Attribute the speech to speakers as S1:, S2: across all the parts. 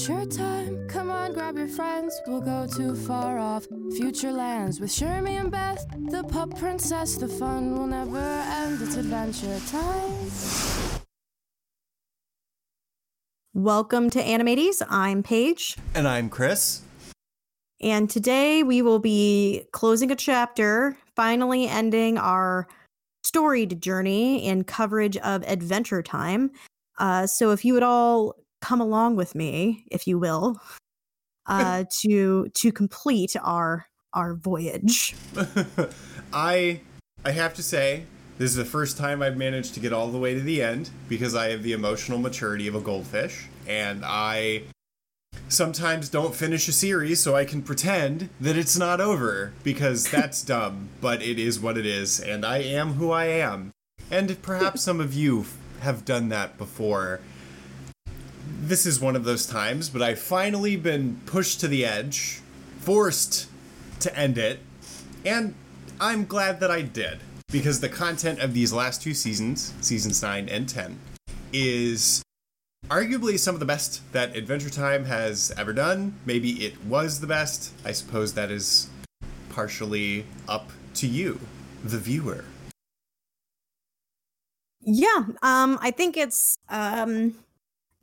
S1: Adventure time. Come on, grab your friends. We'll go too far off future lands with Shermie and Beth, the pup princess. The fun will never end. It's adventure time.
S2: Welcome to Animates. I'm Paige.
S3: And I'm Chris.
S2: And today we will be closing a chapter, finally ending our storied journey in coverage of Adventure Time. Uh, so if you would all come along with me, if you will, uh, to to complete our our voyage.
S3: I I have to say, this is the first time I've managed to get all the way to the end because I have the emotional maturity of a goldfish, and I sometimes don't finish a series so I can pretend that it's not over because that's dumb, but it is what it is, and I am who I am. And perhaps some of you have done that before. This is one of those times, but I've finally been pushed to the edge, forced to end it, and I'm glad that I did because the content of these last two seasons, seasons 9 and 10, is arguably some of the best that Adventure Time has ever done. Maybe it was the best. I suppose that is partially up to you, the viewer.
S2: Yeah, um, I think it's um,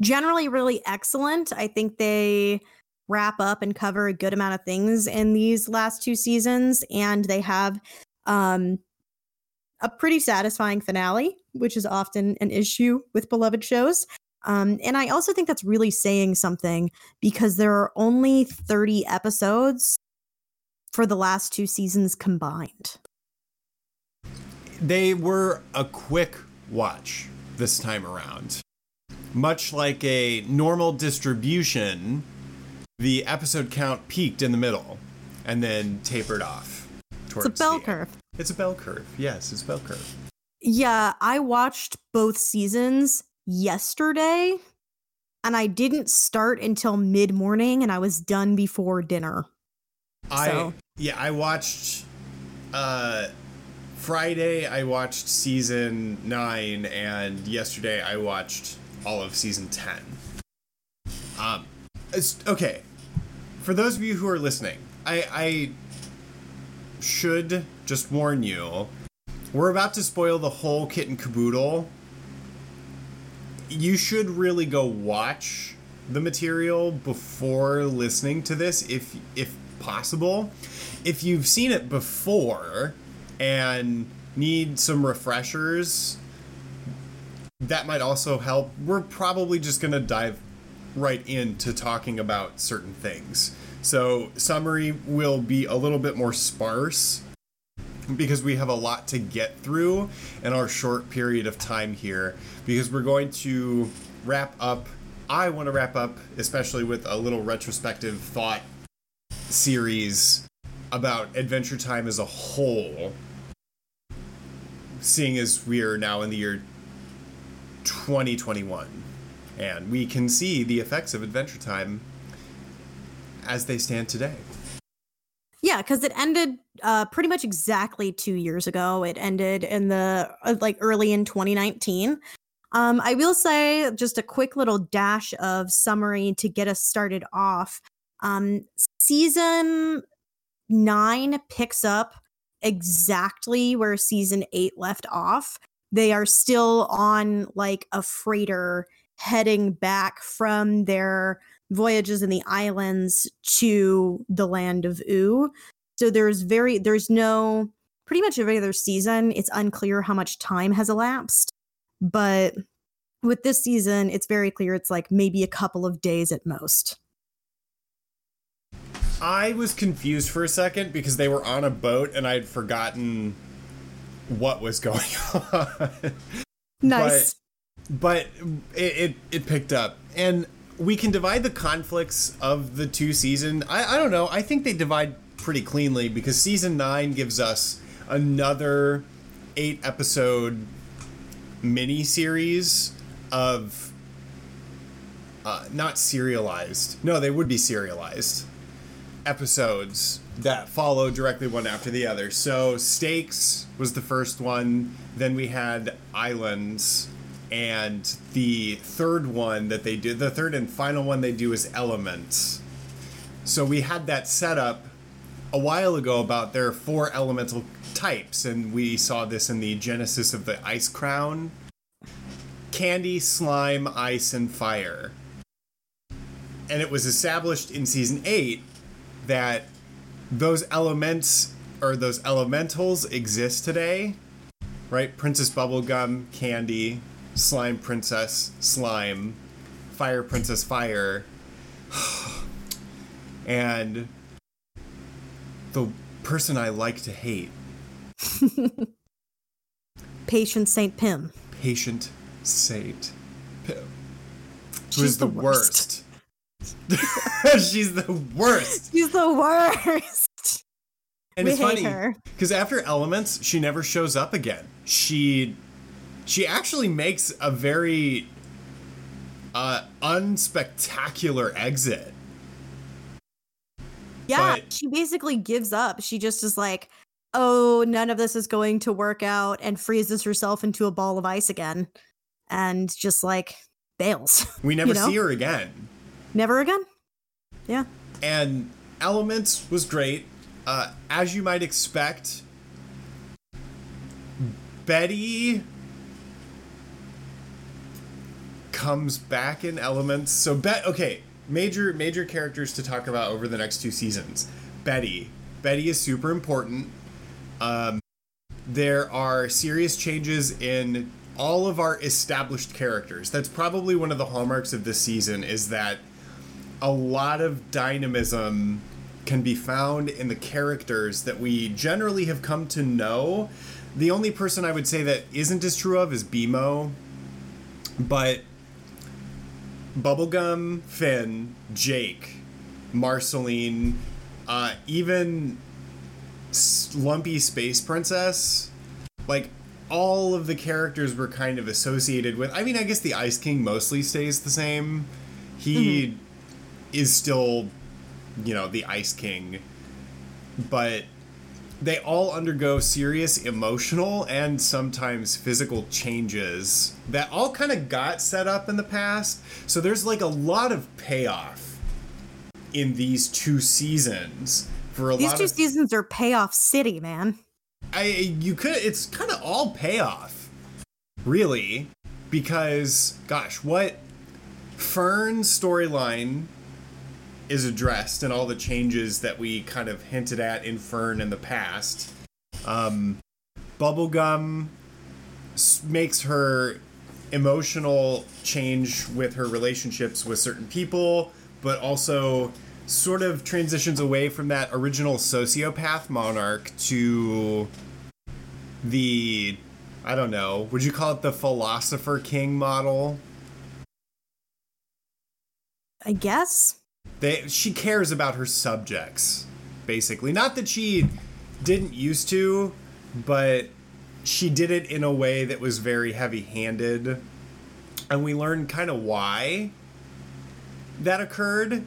S2: generally really excellent. I think they wrap up and cover a good amount of things in these last two seasons, and they have um, a pretty satisfying finale, which is often an issue with beloved shows. Um, and I also think that's really saying something because there are only 30 episodes for the last two seasons combined.
S3: They were a quick watch this time around. Much like a normal distribution, the episode count peaked in the middle and then tapered off.
S2: It's a bell curve.
S3: It's a bell curve. Yes, it's a bell curve.
S2: Yeah, I watched both seasons yesterday and I didn't start until mid morning and I was done before dinner.
S3: I so. yeah, I watched uh Friday I watched season 9 and yesterday I watched all of season 10. Um okay. For those of you who are listening, I I should just warn you. We're about to spoil the whole kit and caboodle you should really go watch the material before listening to this if if possible. If you've seen it before and need some refreshers, that might also help. We're probably just going to dive right into talking about certain things. So, summary will be a little bit more sparse because we have a lot to get through in our short period of time here because we're going to wrap up I want to wrap up especially with a little retrospective thought series about Adventure Time as a whole seeing as we are now in the year 2021 and we can see the effects of Adventure Time as they stand today.
S2: Yeah, because it ended uh, pretty much exactly two years ago. It ended in the uh, like early in 2019. Um, I will say just a quick little dash of summary to get us started off. Um, season nine picks up exactly where season eight left off. They are still on like a freighter heading back from their voyages in the islands to the land of Ooo. So there's very there's no pretty much every other season it's unclear how much time has elapsed, but with this season it's very clear it's like maybe a couple of days at most.
S3: I was confused for a second because they were on a boat and I'd forgotten what was going on.
S2: Nice.
S3: But, but it, it, it picked up. And we can divide the conflicts of the two season. I, I don't know. I think they divide pretty cleanly because season nine gives us another eight episode mini series of uh, not serialized. No, they would be serialized episodes that follow directly one after the other. So Stakes was the first one. Then we had Islands, and the third one that they do, the third and final one they do is elements. So we had that set up a while ago about there are four elemental types, and we saw this in the genesis of the Ice Crown candy, slime, ice, and fire. And it was established in season 8 that those elements or those elementals exist today, right? Princess Bubblegum, Candy, Slime Princess, Slime, Fire Princess, Fire. and the person I like to hate,
S2: Patience St. Pim.
S3: Patience St. Pim.
S2: She's
S3: Who's the,
S2: the
S3: worst? She's the worst.
S2: She's the worst.
S3: And
S2: We
S3: it's funny because after Elements, she never shows up again. She she actually makes a very uh, unspectacular exit.
S2: Yeah,
S3: But-
S2: she basically gives up. She just is like, oh, none of this is going to work out and freezes herself into a ball of ice again and just like bails.
S3: We never
S2: know?
S3: see her again.
S2: Never again. Yeah.
S3: And Elements was great. Uh, as you might expect, Betty comes back in Elements. So Bet okay, major major characters to talk about over the next two seasons. Betty. Betty is super important. Um, there are serious changes in all of our established characters. That's probably one of the hallmarks of this season is that a lot of dynamism can be found in the characters that we generally have come to know. The only person I would say that isn't as true of is BMO, but Bubblegum, Finn, Jake, Marceline, uh, even Lumpy Space Princess, like all of the characters were kind of associated with. I mean, I guess the Ice King mostly stays the same. He is still, you know, the Ice King, but they all undergo serious emotional and sometimes physical changes that all kind of got set up in the past. So there's like a lot of payoff in these two seasons for a lot
S2: These
S3: lot
S2: two
S3: of
S2: seasons are payoff city, man.
S3: I you could it's kind of all payoff, really, because gosh, what Fern's storyline is addressed and all the changes that we kind of hinted at in Fern in the past. Um, Bubblegum makes her emotional change with her relationships with certain people, but also sort of transitions away from that original sociopath monarch to the I don't know, would you call it the philosopher king model?
S2: I guess.
S3: They she cares about her subjects, basically. Not that she didn't used to, but she did it in a way that was very heavy-handed. And we learned kind of why that occurred.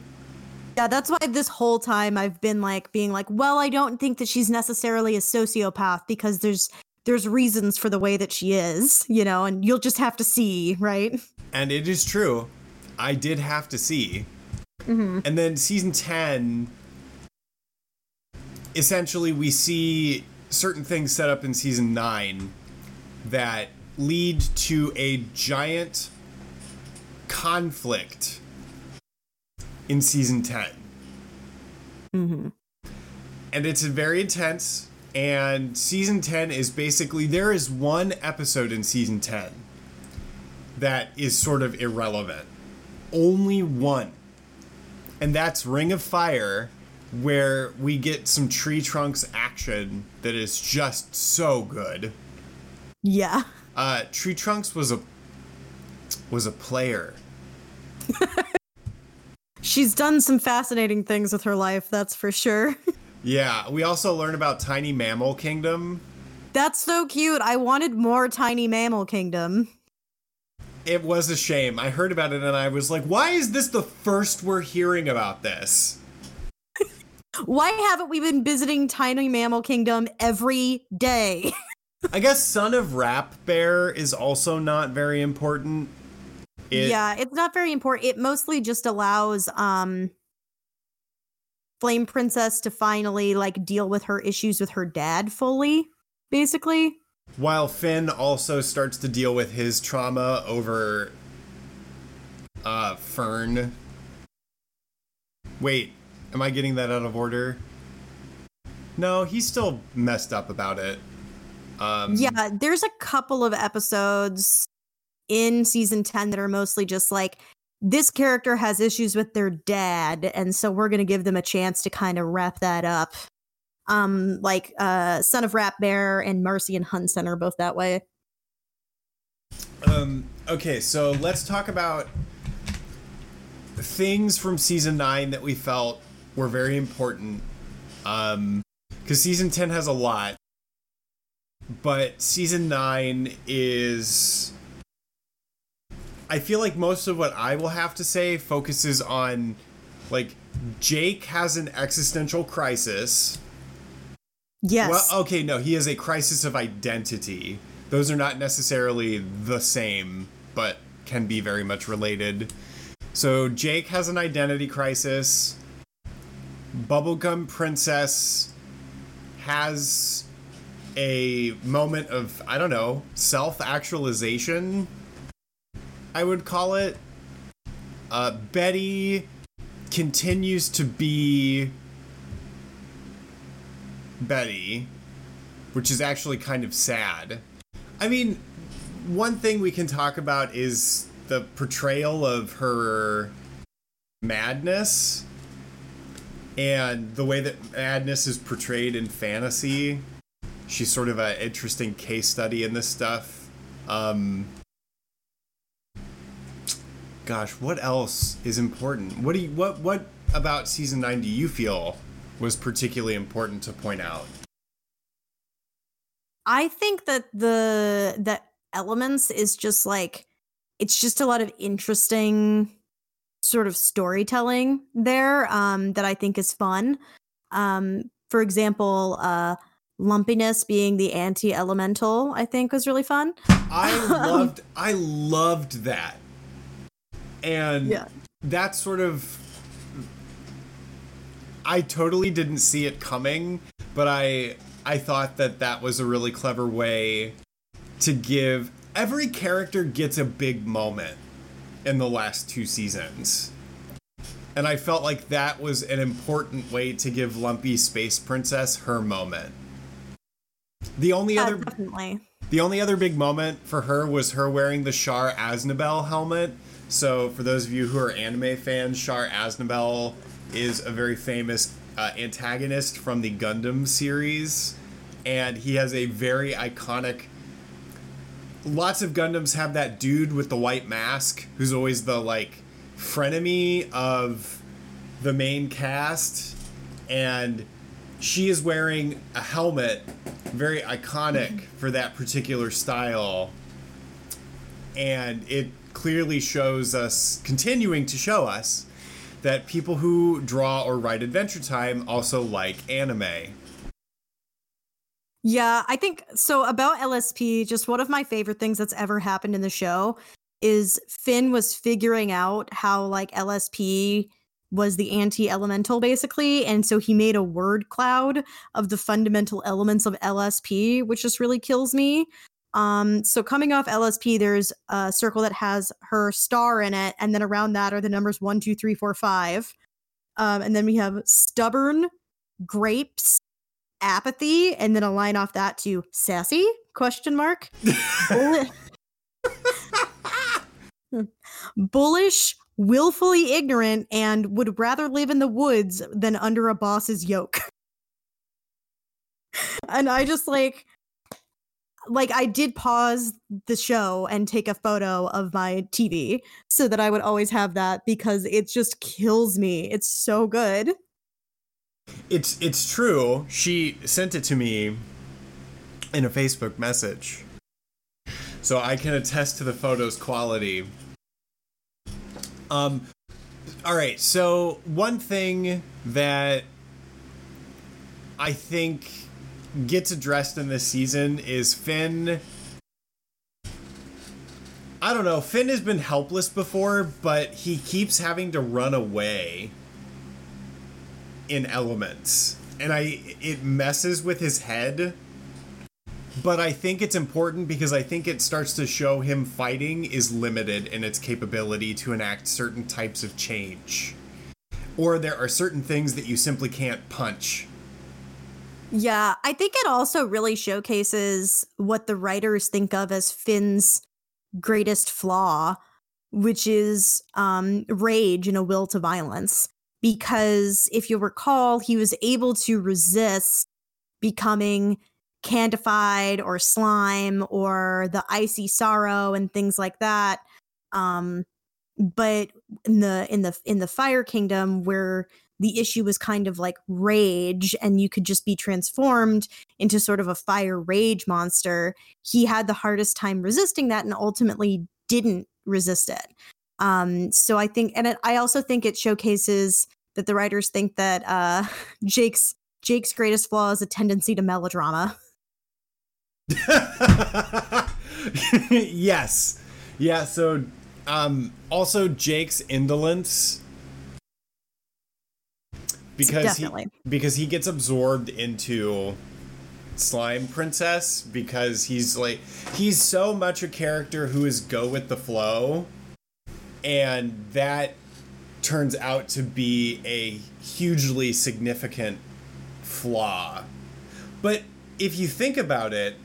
S2: Yeah, that's why this whole time I've been like being like, well, I don't think that she's necessarily a sociopath because there's there's reasons for the way that she is, you know, and you'll just have to see, right?
S3: And it is true. I did have to see. And then season 10, essentially, we see certain things set up in season 9 that lead to a giant conflict in season 10.
S2: Mm-hmm.
S3: and it's very intense and season 10 is basically there is one episode in season 10 that is sort of irrelevant only one and that's ring of fire where we get some tree trunks action that is just so good
S2: Yeah.
S3: uh tree trunks was a was a player
S2: She's done some fascinating things with her life, that's for sure.
S3: yeah we also learn about tiny mammal kingdom
S2: that's so cute. I wanted more Tiny Mammal Kingdom.
S3: It was a shame. I heard about it and I was like, why is this the first we're hearing about this?
S2: Why haven't we been visiting Tiny Mammal Kingdom every day?
S3: I guess Son of Rap Bear is also not very important.
S2: It, yeah, it's not very important. It mostly just allows um Flame Princess to finally like deal with her issues with her dad fully, basically.
S3: While Finn also starts to deal with his trauma over uh Fern. Wait, am I getting that out of order? No, he's still messed up about it.
S2: Um, yeah, there's a couple of episodes in season 10 that are mostly just like this character has issues with their dad and so we're going to give them a chance to kind of wrap that up um like uh son of rap bear and marcy and Hunson are both that way
S3: um okay so let's talk about things from season 9 that we felt were very important um because season 10 has a lot but season 9 is I feel like most of what I will have to say focuses on like Jake has an existential crisis.
S2: Yes.
S3: Well, okay, no, he has a crisis of identity. Those are not necessarily the same, but can be very much related. So Jake has an identity crisis. Bubblegum Princess has a moment of, I don't know, self actualization I would call it. Uh, Betty continues to be Betty, which is actually kind of sad. I mean, one thing we can talk about is the portrayal of her madness and the way that madness is portrayed in fantasy. She's sort of an interesting case study in this stuff. Um, gosh, what else is important? What do you what what about season 9 do you feel was particularly important to point out?
S2: I think that the the elements is just like it's just a lot of interesting sort of storytelling there um that I think is fun. Um for example, uh lumpiness being the anti-elemental i think was really fun
S3: i loved i loved that and yeah. that sort of I totally didn't see it coming, but I I thought that that was a really clever way to give every character gets a big moment in the last two seasons. And I felt like that was an important way to give Lumpy Space Princess her moment. The only yeah, other
S2: definitely.
S3: The only other big moment for her was her wearing the Char Aznable helmet so, for those of you who are anime fans, Char Aznable is a very famous uh, antagonist from the Gundam series, and he has a very iconic. Lots of Gundams have that dude with the white mask who's always the like frenemy of the main cast, and she is wearing a helmet, very iconic for that particular style, and it clearly shows us, continuing to show us, that people who draw or write Adventure Time also like anime.
S2: Yeah, I think so. About LSP, just one of my favorite things that's ever happened in the show is Finn was figuring out how like LSP was the anti elemental basically. And so he made a word cloud of the fundamental elements of LSP, which just really kills me. Um, so coming off LSP, there's a circle that has her star in it, and then around that are the numbers one, two, three, four, five. Um, and then we have stubborn, grapes, apathy, and then a line off that to sassy question mark. Bullish, willfully ignorant, and would rather live in the woods than under a boss's yoke. and I just like like I did pause the show and take a photo of my TV so that I would always have that because it just kills me. It's so good.
S3: It's it's true. She sent it to me in a Facebook message. So I can attest to the photo's quality. Um all right. So one thing that I think gets addressed in this season is Finn. I don't know. Finn has been helpless before, but he keeps having to run away in elements. And I it messes with his head. But I think it's important because I think it starts to show him fighting is limited in its capability to enact certain types of change. Or there are certain things that you simply can't punch
S2: Yeah, I think it also really showcases what the writers think of as Finn's greatest flaw, which is um, rage and a will to violence. Because if you recall, he was able to resist becoming candified or slime or the icy sorrow and things like that. Um, but in the in the in the fire kingdom where the issue was kind of like rage and you could just be transformed into sort of a fire rage monster. He had the hardest time resisting that and ultimately didn't resist it. Um so i think and it, i also think it showcases that the writers think that uh jake's jake's greatest flaw is a tendency to melodrama.
S3: Yes. Yeah, so um also Jake's indolence because
S2: Definitely.
S3: he because he gets absorbed into slime princess because he's like he's so much a character who is go with the flow and that turns out to be a hugely significant flaw but if you think about it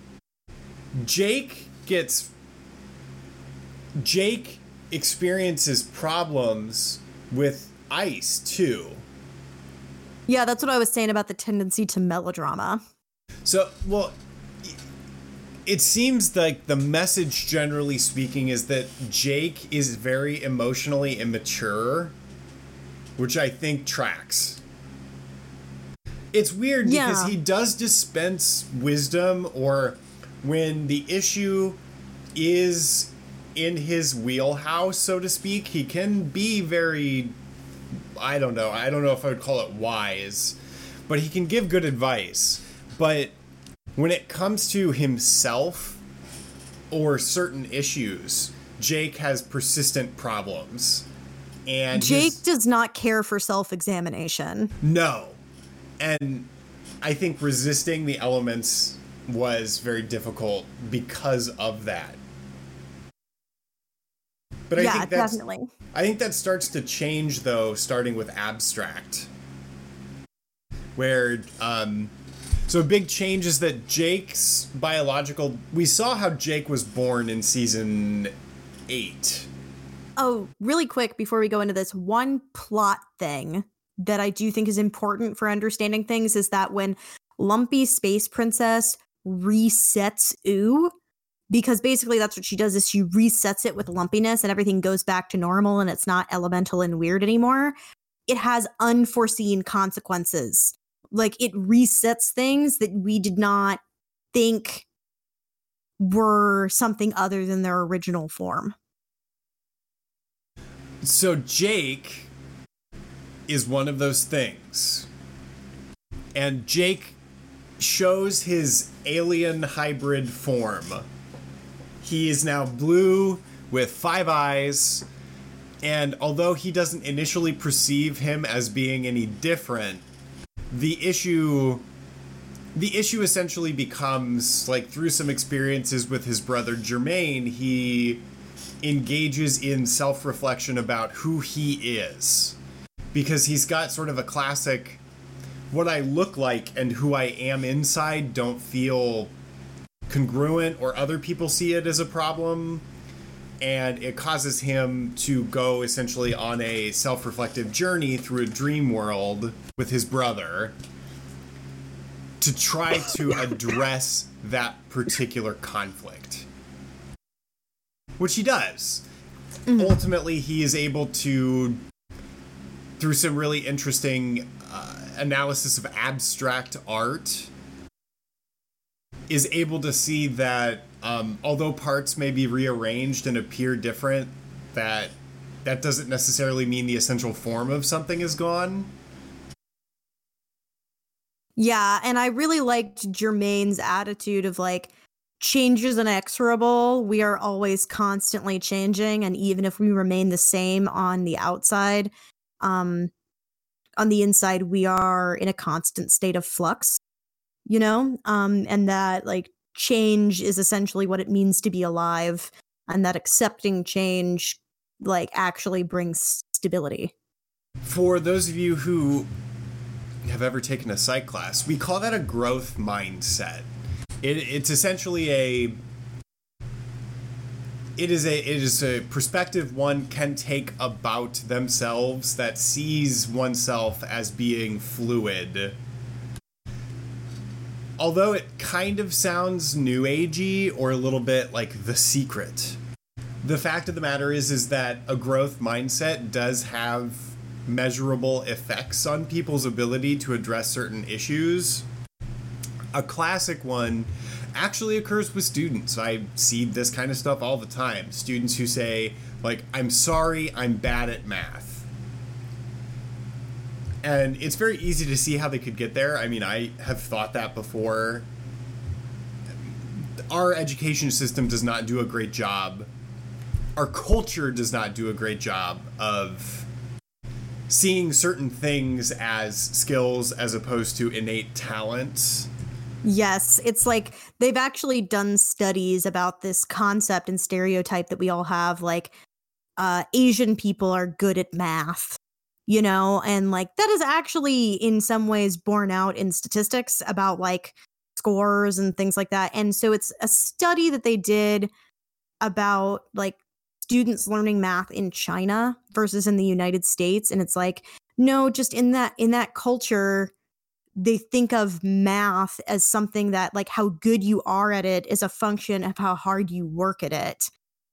S3: Jake gets Jake experiences problems with ice too.
S2: Yeah that's what i was saying about the tendency to melodrama
S3: So, well, it seems like the message, generally speaking, is that Jake is very emotionally immature, which I think tracks. It's weird because he does dispense wisdom, or when the issue is in his wheelhouse, so to speak, he can be very. I don't know. I don't know if I would call it wise, but he can give good advice. But when it comes to himself or certain issues, Jake has persistent problems. And
S2: jake
S3: his-
S2: does not care for self-examination
S3: no. And I think resisting the elements was very difficult because of that. But I
S2: yeah
S3: think that's
S2: definitely
S3: I think that starts to change though, starting with abstract, where um, so a big change is that Jake's biological. We saw how Jake was born in season eight.
S2: Oh, really quick before we go into this, one plot thing that I do think is important for understanding things is that when Lumpy Space Princess resets Ooo, because basically that's what she does is she resets it with lumpiness and everything goes back to normal and it's not elemental and weird anymore. It has unforeseen consequences. Like it resets things that we did not think were something other than their original form.
S3: So Jake is one of those things. And Jake shows his alien hybrid form. He is now blue with five eyes, and although he doesn't initially perceive him as being any different, the issue the issue essentially becomes like through some experiences with his brother Jermaine, he engages in self reflection about who he is. Because he's got sort of a classic what I look like and who I am inside don't feel congruent, or other people see it as a problem. And it causes him to go essentially on a self reflective journey through a dream world with his brother to try to address that particular conflict which he does. Ultimately, he is able to, through some really interesting uh, analysis of abstract art, is able to see that um, although parts may be rearranged and appear different, that that doesn't necessarily mean the essential form of something is gone.
S2: Yeah, and I really liked Jermaine's attitude of like change is inexorable. We are always constantly changing and even if we remain the same on the outside, um on the inside we are in a constant state of flux, you know? Um and that like change is essentially what it means to be alive and that accepting change like actually brings stability.
S3: For those of you who have ever taken a psych class, we call that a growth mindset. It, it's essentially a it is a it is a perspective one can take about themselves that sees oneself as being fluid. Although it kind of sounds new agey or a little bit like the secret. The fact of the matter is is that a growth mindset does have measurable effects on people's ability to address certain issues. A classic one actually occurs with students. I see this kind of stuff all the time. Students who say, like, I'm sorry, I'm bad at math. And it's very easy to see how they could get there. I mean, I have thought that before. Our education system does not do a great job. Our culture does not do a great job of seeing certain things as skills as opposed to innate talents.
S2: Yes, it's like they've actually done studies about this concept and stereotype that we all have like uh Asian people are good at math. You know, and like that is actually in some ways borne out in statistics about like scores and things like that. And so it's a study that they did about like students learning math in China versus in the United States and it's like no just in that in that culture they think of math as something that like how good you are at it is a function of how hard you work at it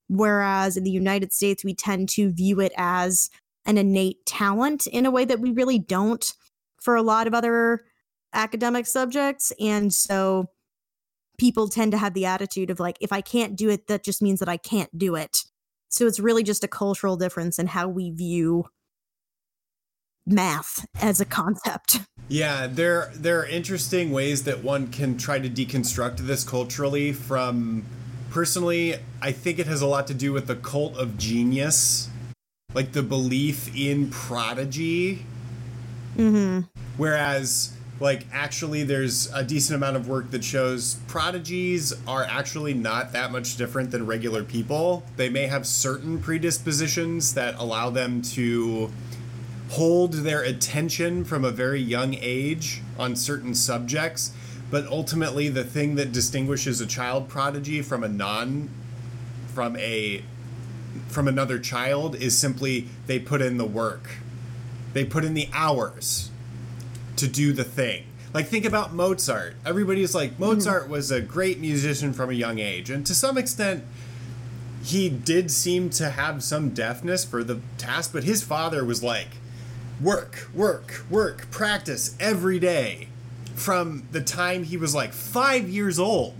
S2: whereas in the United States we tend to view it as an innate talent in a way that we really don't for a lot of other academic subjects and so people tend to have the attitude of like if I can't do it that just means that I can't do it so it's really just a cultural difference in how we view math as a concept.
S3: Yeah, there there are interesting ways that one can try to deconstruct this culturally from personally, I think it has a lot to do with the cult of genius. Like the belief in prodigy.
S2: Mm-hmm.
S3: Whereas like actually there's a decent amount of work that shows prodigies are actually not that much different than regular people. They may have certain predispositions that allow them to hold their attention from a very young age on certain subjects, but ultimately the thing that distinguishes a child prodigy from a non from a from another child is simply they put in the work. They put in the hours to do the thing. Like think about Mozart. Everybody's like hmm. Mozart was a great musician from a young age, and to some extent, he did seem to have some deafness for the task. But his father was like, work, work, work, practice every day, from the time he was like five years old.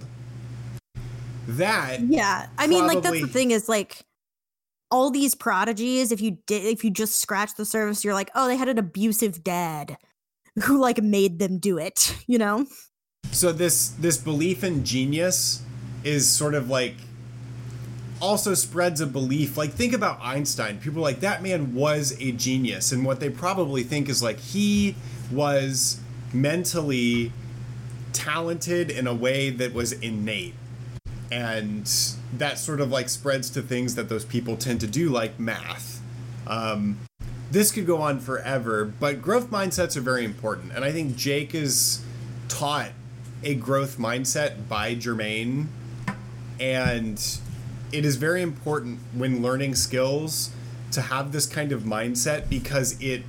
S3: That
S2: yeah, I mean, like that's the thing is like all these prodigies. If you did, if you just scratch the surface, you're like, oh, they had an abusive dad who like made them do it. You know?
S3: So this this belief in genius is sort of like also spreads a belief like think about Einstein. People are like that man was a genius and what they probably think is like he was mentally talented in a way that was innate. And that sort of like spreads to things that those people tend to do like math. Um, this could go on forever, but growth mindsets are very important. And I think Jake is taught a growth mindset by Jermaine. And it is very important when learning skills to have this kind of mindset because it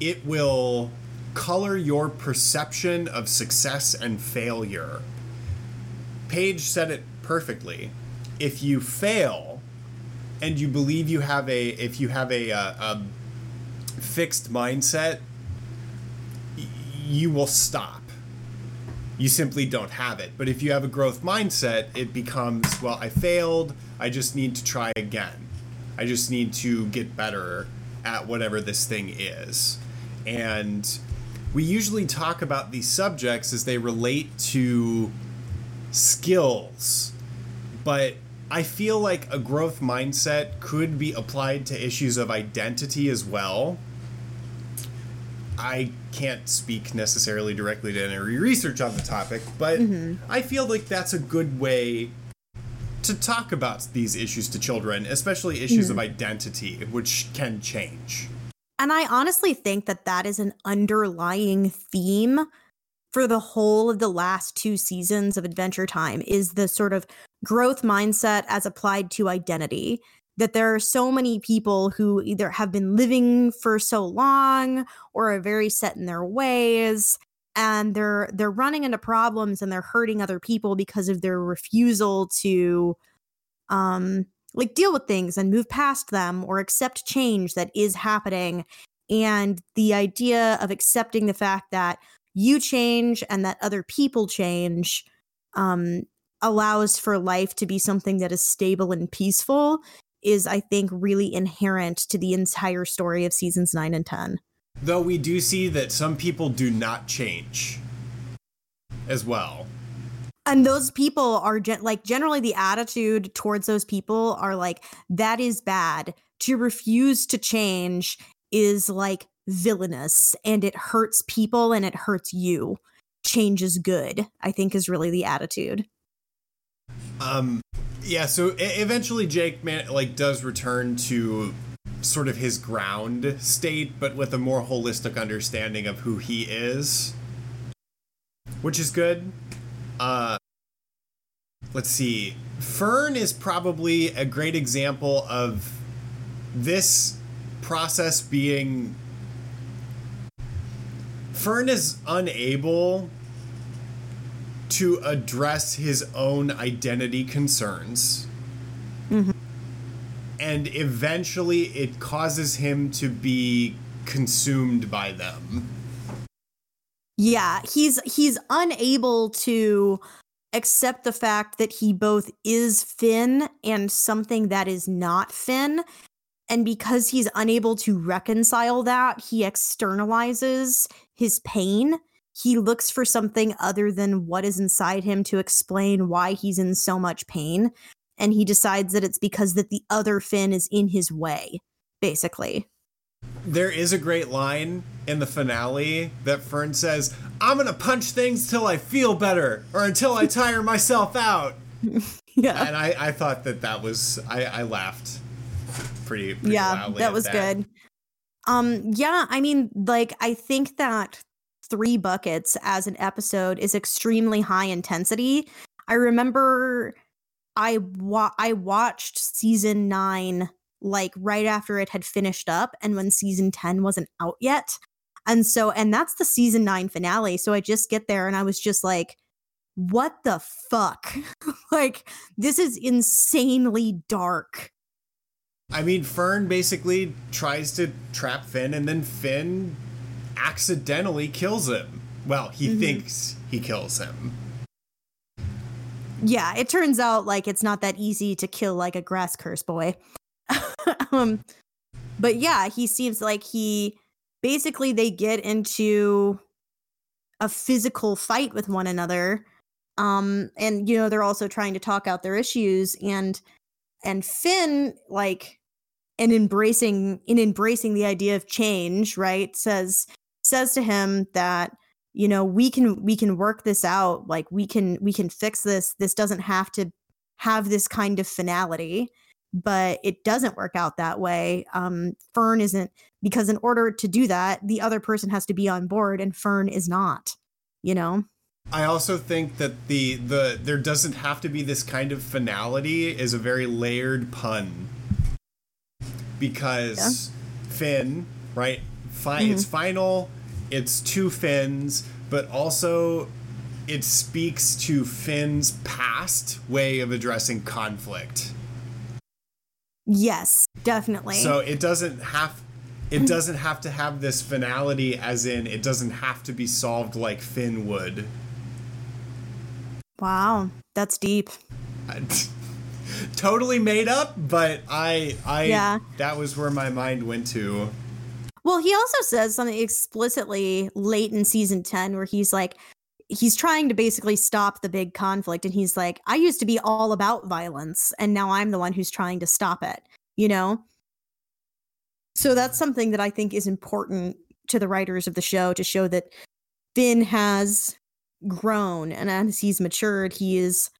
S3: it will color your perception of success and failure. Paige said it perfectly. If you fail and you believe you have a if you have a, a, a fixed mindset, y- you will stop. You simply don't have it. But if you have a growth mindset, it becomes, well, I failed. I just need to try again. I just need to get better at whatever this thing is. And we usually talk about these subjects as they relate to skills, but I feel like a growth mindset could be applied to issues of identity as well. I can't speak necessarily directly to any research on the topic, but mm-hmm. I feel like that's a good way to talk about these issues to children, especially issues of mm-hmm. identity, which can change.
S2: And I honestly think that that is an underlying theme for the whole of the last two seasons of Adventure Time is the sort of growth mindset as applied to identity. That there are so many people who either have been living for so long or are very set in their ways and they're they're running into problems and they're hurting other people because of their refusal to um like deal with things and move past them or accept change that is happening and the idea of accepting the fact that you change and that other people change um allows for life to be something that is stable and peaceful is i think really inherent to the entire story of seasons 9 and 10
S3: Though we do see that some people do not change as well.
S2: and those people are gen- like generally the attitude towards those people are like that is bad. To refuse to change is like villainous and it hurts people and it hurts you. Change is good i think is really the attitude
S3: Um, yeah. So eventually, Jake man like does return to sort of his ground state, but with a more holistic understanding of who he is, which is good. Uh, let's see. Fern is probably a great example of this process being. Fern is unable to address his own identity concerns. Mm-hmm. And eventually it causes him to be consumed by them.
S2: yeah he's he's unable to accept the fact that he both is finn and something that is not finn and because he's unable to reconcile that he externalizes his pain he looks for something other than what is inside him to explain why he's in so much pain and he decides that it's because that the other finn is in his way basically.
S3: There is a great line in the finale that Fern says, I'm gonna punch things till I feel better or until I tire myself out.
S2: yeah.
S3: And I, I thought that that was, I, I laughed pretty, pretty
S2: yeah that
S3: at
S2: was good. Um yeah i mean like i think that three buckets as an episode is extremely high intensity. I remember i wa- i watched season 9 like right after it had finished up and when season 10 wasn't out yet. And so and that's the season 9 finale. So i just get there and i was just like what the fuck? Like this is insanely dark.
S3: I mean, Fern basically tries to trap Finn, and then Finn accidentally kills him. Well, he
S2: Mhm.
S3: thinks he kills him.
S2: yeah, it turns out like it's not that easy to kill like a grass curse boy. um, but yeah, he seems like he basically they get into a physical fight with one another. Um, and you know, they're also trying to talk out their issues and and Finn like and embracing in embracing the idea of change, right? Says says to him that you know we can we can work this out. Like we can we can fix this. This doesn't have to have this kind of finality. But it doesn't work out that way. Um fern isn't because in order to do that the other person has to be on board and fern is not you know?
S3: I also think that the the there doesn't have to be this kind of finality is a very layered pun. Because Finn, right? Fi- mm-hmm. It's final. It's two Finns, but also it speaks to Finn's past way of addressing conflict.
S2: yes definitely
S3: So it doesn't have it mm-hmm. doesn't have to have this finality as in it doesn't have to be solved like Finn would.
S2: wow that's deep
S3: totally made up, but I I
S2: Yeah.
S3: that was where my mind went to.
S2: Well, he also says something explicitly late in season 10 where he's like, he's trying to basically stop the big conflict. And he's like, I used to be all about violence, and now I'm the one who's trying to stop it, you know? So that's something that I think is important to the writers of the show to show that Finn has grown and as he's matured, he has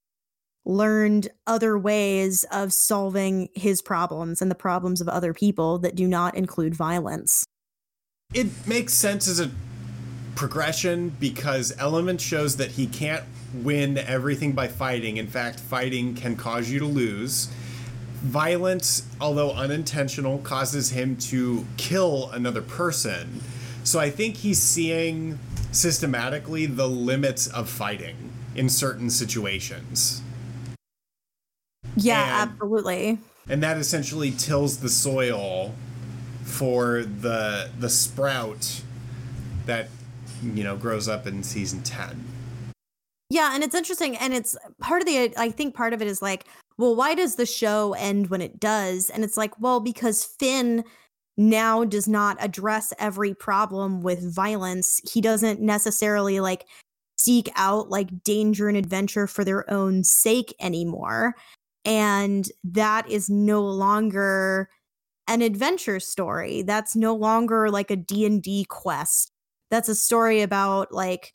S2: learned other ways of solving his problems and the problems of other people that do not include violence.
S3: It makes sense as a progression because Element shows that he can't win everything by fighting. In fact, fighting can cause you to lose. Violence, although unintentional, causes him to kill another person. So I think he's seeing systematically the limits of fighting in certain situations.
S2: Yeah,
S3: And-
S2: absolutely.
S3: And that essentially tills the soil for the the sprout that you know grows up in season 10.
S2: Yeah, and it's interesting and it's part of the I think part of it is like, well, why does the show end when it does? And it's like, well, because Finn now does not address every problem with violence. He doesn't necessarily like seek out like danger and adventure for their own sake anymore. And that is no longer an adventure story. That's no longer like a D&D quest. That's a story about like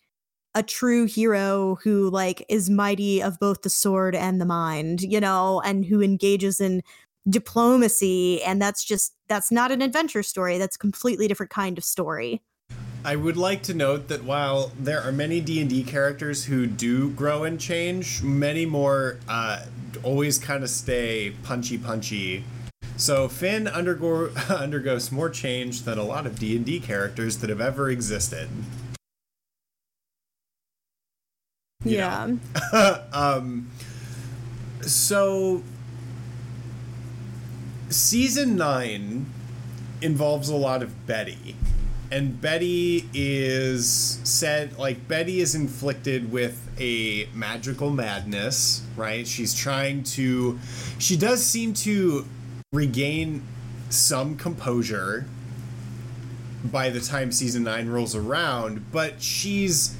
S2: a true hero who like is mighty of both the sword and the mind, you know, and who engages in diplomacy and that's just that's not an adventure story. That's a completely different kind of story.
S3: I would like to note that while there are many D&D characters who do grow and change, many more uh, always kind of stay punchy punchy. So Finn undergo undergoes more change than a lot of D&D characters that have ever existed. You
S2: yeah.
S3: um so season 9 involves a lot of Betty. And Betty is said like Betty is inflicted with a magical madness, right? She's trying to she does seem to regain some composure by the time season 9 rolls around, but she's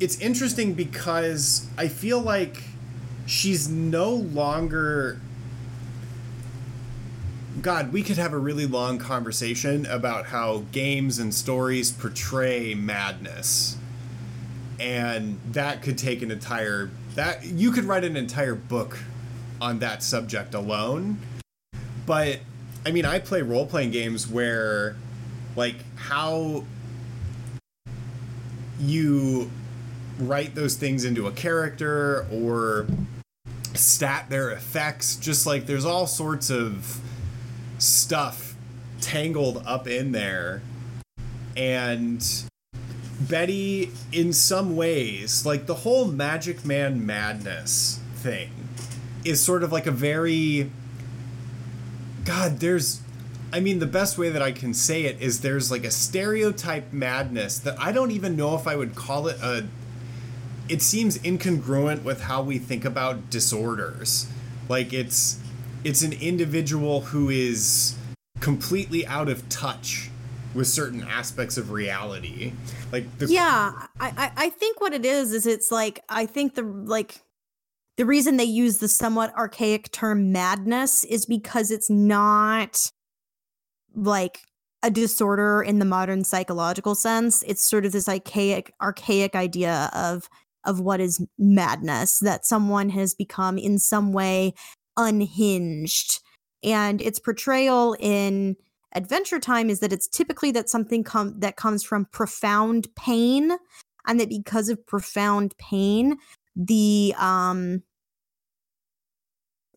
S3: it's interesting because I feel like she's no longer God, we could have a really long conversation about how games and stories portray madness. And that could take an entire that you could write an entire book on that subject alone. But I mean, I play role-playing games where like how you write those things into a character or stat their effects just like there's all sorts of stuff tangled up in there. And betty in some ways like the whole magic man madness thing is sort of like a very god there's I mean, the best way that I can say it is there's like a stereotype madness that I don't even know if I would call it a it seems incongruent with how we think about disorders. Like it's it's an individual who is completely out of touch with certain aspects of reality. Like the
S2: Yeah, I, I think what it is is it's like I think the like the reason they use the somewhat archaic term madness is because it's not like a disorder in the modern psychological sense. It's sort of this archaic archaic idea of of what is madness that someone has become in some way unhinged. And its portrayal in Adventure Time is that it's typically that something com- that comes from profound pain and that because of profound pain the um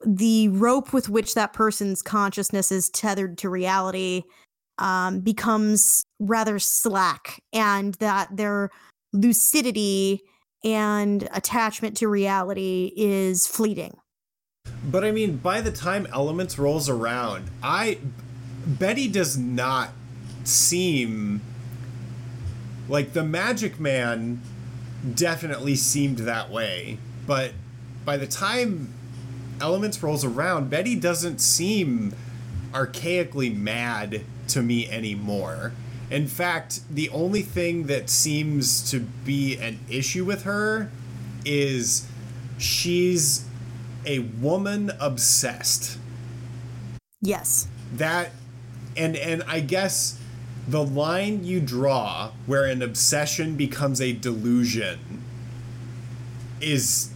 S2: the rope with which that person's consciousness is tethered to reality um, becomes rather slack, and that their lucidity and attachment to reality is fleeting.
S3: But I mean, by the time Elements rolls around, I Betty does not seem like the Magic Man definitely seemed that way, but by the time Elements rolls around, Betty doesn't seem archaically mad to me anymore. In fact, the only thing that seems to be an issue with her is she's a woman obsessed.
S2: Yes.
S3: That and and I guess the line you draw where an obsession becomes a delusion is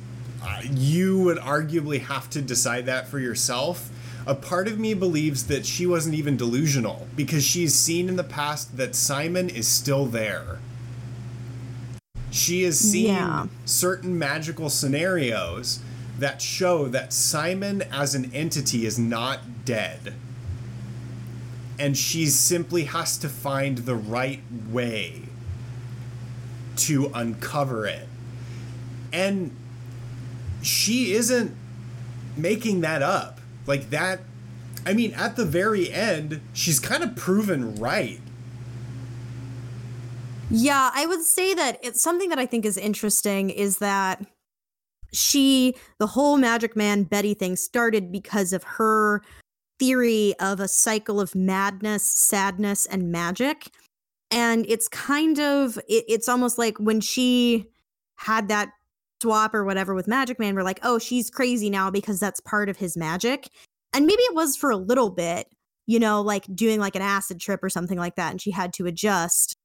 S3: you would arguably have to decide that for yourself. A part of me believes that she wasn't even delusional because she's seen in the past that Simon is still there. She has seen
S2: Yeah.
S3: certain magical scenarios that show that Simon as an entity is not dead. And she simply has to find the right way to uncover it. And she isn't making that up. Like that I mean at the very end she's kind of proven right.
S2: Yeah, I would say that it's something that I think is interesting is that she, the whole Magic Man Betty thing started because of her theory of a cycle of madness, sadness, and magic. And it's kind of, it, it's almost like when she had that swap or whatever with Magic Man, we're like, oh, she's crazy now because that's part of his magic. And maybe it was for a little bit, you know, like doing like an acid trip or something like that. And she had to adjust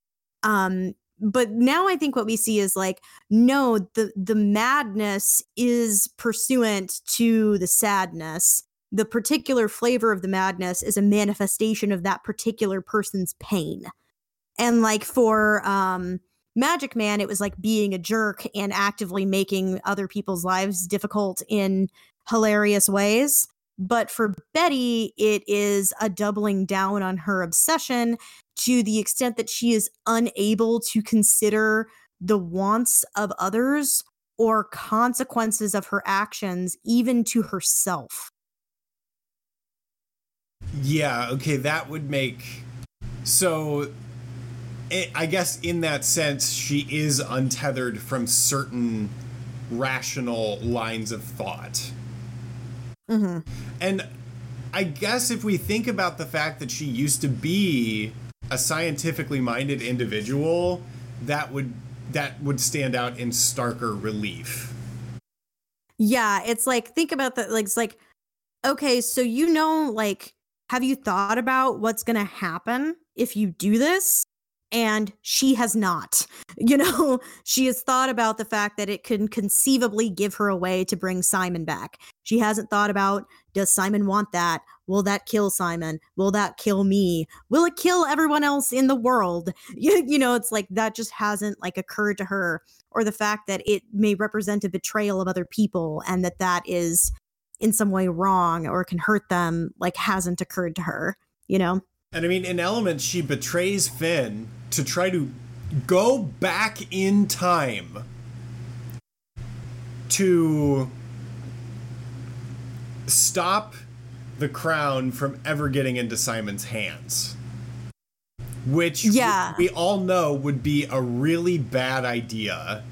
S2: um but now i think what we see is like no the the madness is pursuant to the sadness the particular flavor of the madness is a manifestation of that particular person's pain and like for um magic man it was like being a jerk and actively making other people's lives difficult in hilarious ways but for betty it is a doubling down on her obsession to the extent that she is unable to consider the wants of others or consequences of her actions, even to herself.
S3: Yeah, okay, that would make so i I guess in that sense she is untethered from certain rational lines of thought.
S2: hmm
S3: And I guess if we think about the fact that she used to be a scientifically minded individual, that would that would stand out in starker relief.
S2: Yeah, it's like, think about that. Like, it's like, okay, so you know, like, have you thought about what's going to happen if you do this? And she has not. You know, she has thought about the fact that it can conceivably give her a way to bring Simon back. She hasn't thought about does Simon want that? Will that kill Simon? Will that kill me? Will it kill everyone else in the world? You, you know, it's like that just hasn't like occurred to her or the fact that it may represent a betrayal of other people and that that is in some way wrong or can hurt them like hasn't occurred to her, you know?
S3: And I mean, in Elements, she betrays Finn to try to go back in time to stop the crown from ever getting into Simon's hands. Which
S2: Yeah.
S3: we all know would be a really bad idea.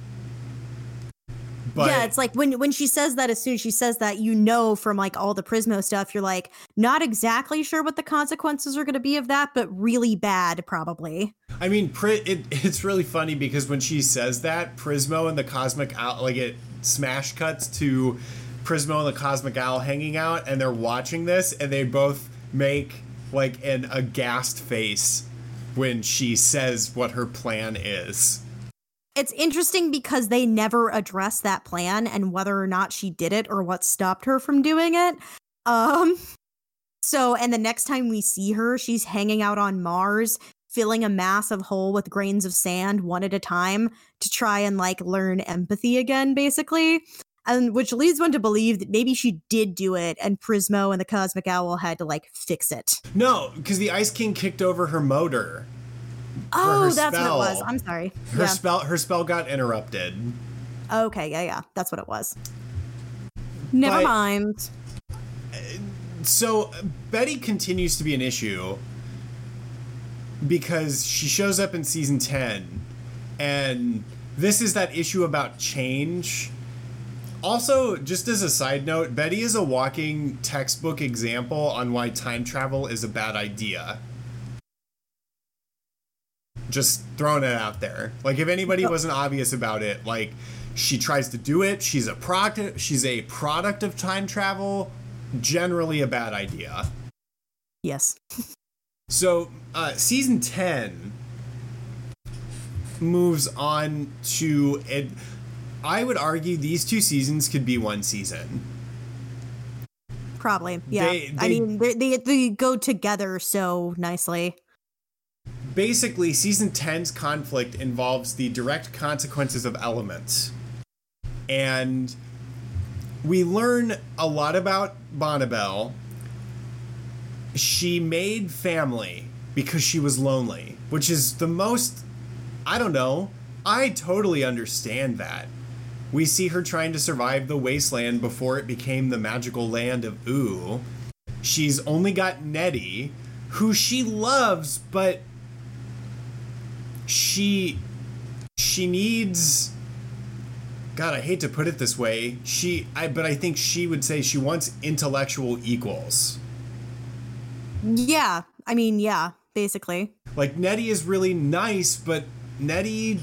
S3: But
S2: yeah, it's like when when she says that as soon as she says that, you know from like all the Prismo stuff, you're like not exactly sure what the consequences are going to be of that, but really bad probably.
S3: I mean, it, it's really funny because when she says that, Prismo and the Cosmic Owl, like it smash cuts to Prismo and the Cosmic Owl hanging out, and they're watching this, and they both make like an aghast face when she says what her plan is.
S2: It's interesting because they never address that plan and whether or not she did it or what stopped her from doing it. Um so and the next time we see her, she's hanging out on Mars, filling a massive hole with grains of sand one at a time to try and like learn empathy again basically. And which leads one to believe that maybe she did do it and Prismo and the Cosmic Owl had to like fix it.
S3: No, because the Ice King kicked over her motor.
S2: Oh, that's what it was. I'm sorry.
S3: Her
S2: yeah.
S3: spell, her spell got interrupted.
S2: Okay, yeah, yeah. That's what it was. Never
S3: But-
S2: mind.
S3: so Betty continues to be an issue because she shows up in season 10 and this is that issue about change. Also, just as a side note, Betty is a walking textbook example on why time travel is a bad idea. Just throwing it out there. Like if anybody wasn't obvious about it, like she tries to do it, she's a product she's a product of time travel, generally a bad idea.
S2: Yes.
S3: So, uh, season 10 moves on to. It, I would argue these two seasons could be one season.
S2: Probably. Yeah.
S3: They-
S2: I mean, they, they, they go together so nicely.
S3: Basically, season 10's conflict involves the direct consequences of elements. And we learn a lot about Bonnibel. She made family because she was lonely, which is the most. I don't know. I totally understand that. We see her trying to survive the wasteland before it became the magical land of Ooo. She's only got Nettie, who she loves, but she she needs God, I hate to put it this way. She I but I think she would say she wants intellectual equals.
S2: Yeah. I mean, yeah, basically.
S3: Like Nettie is really nice, but Nettie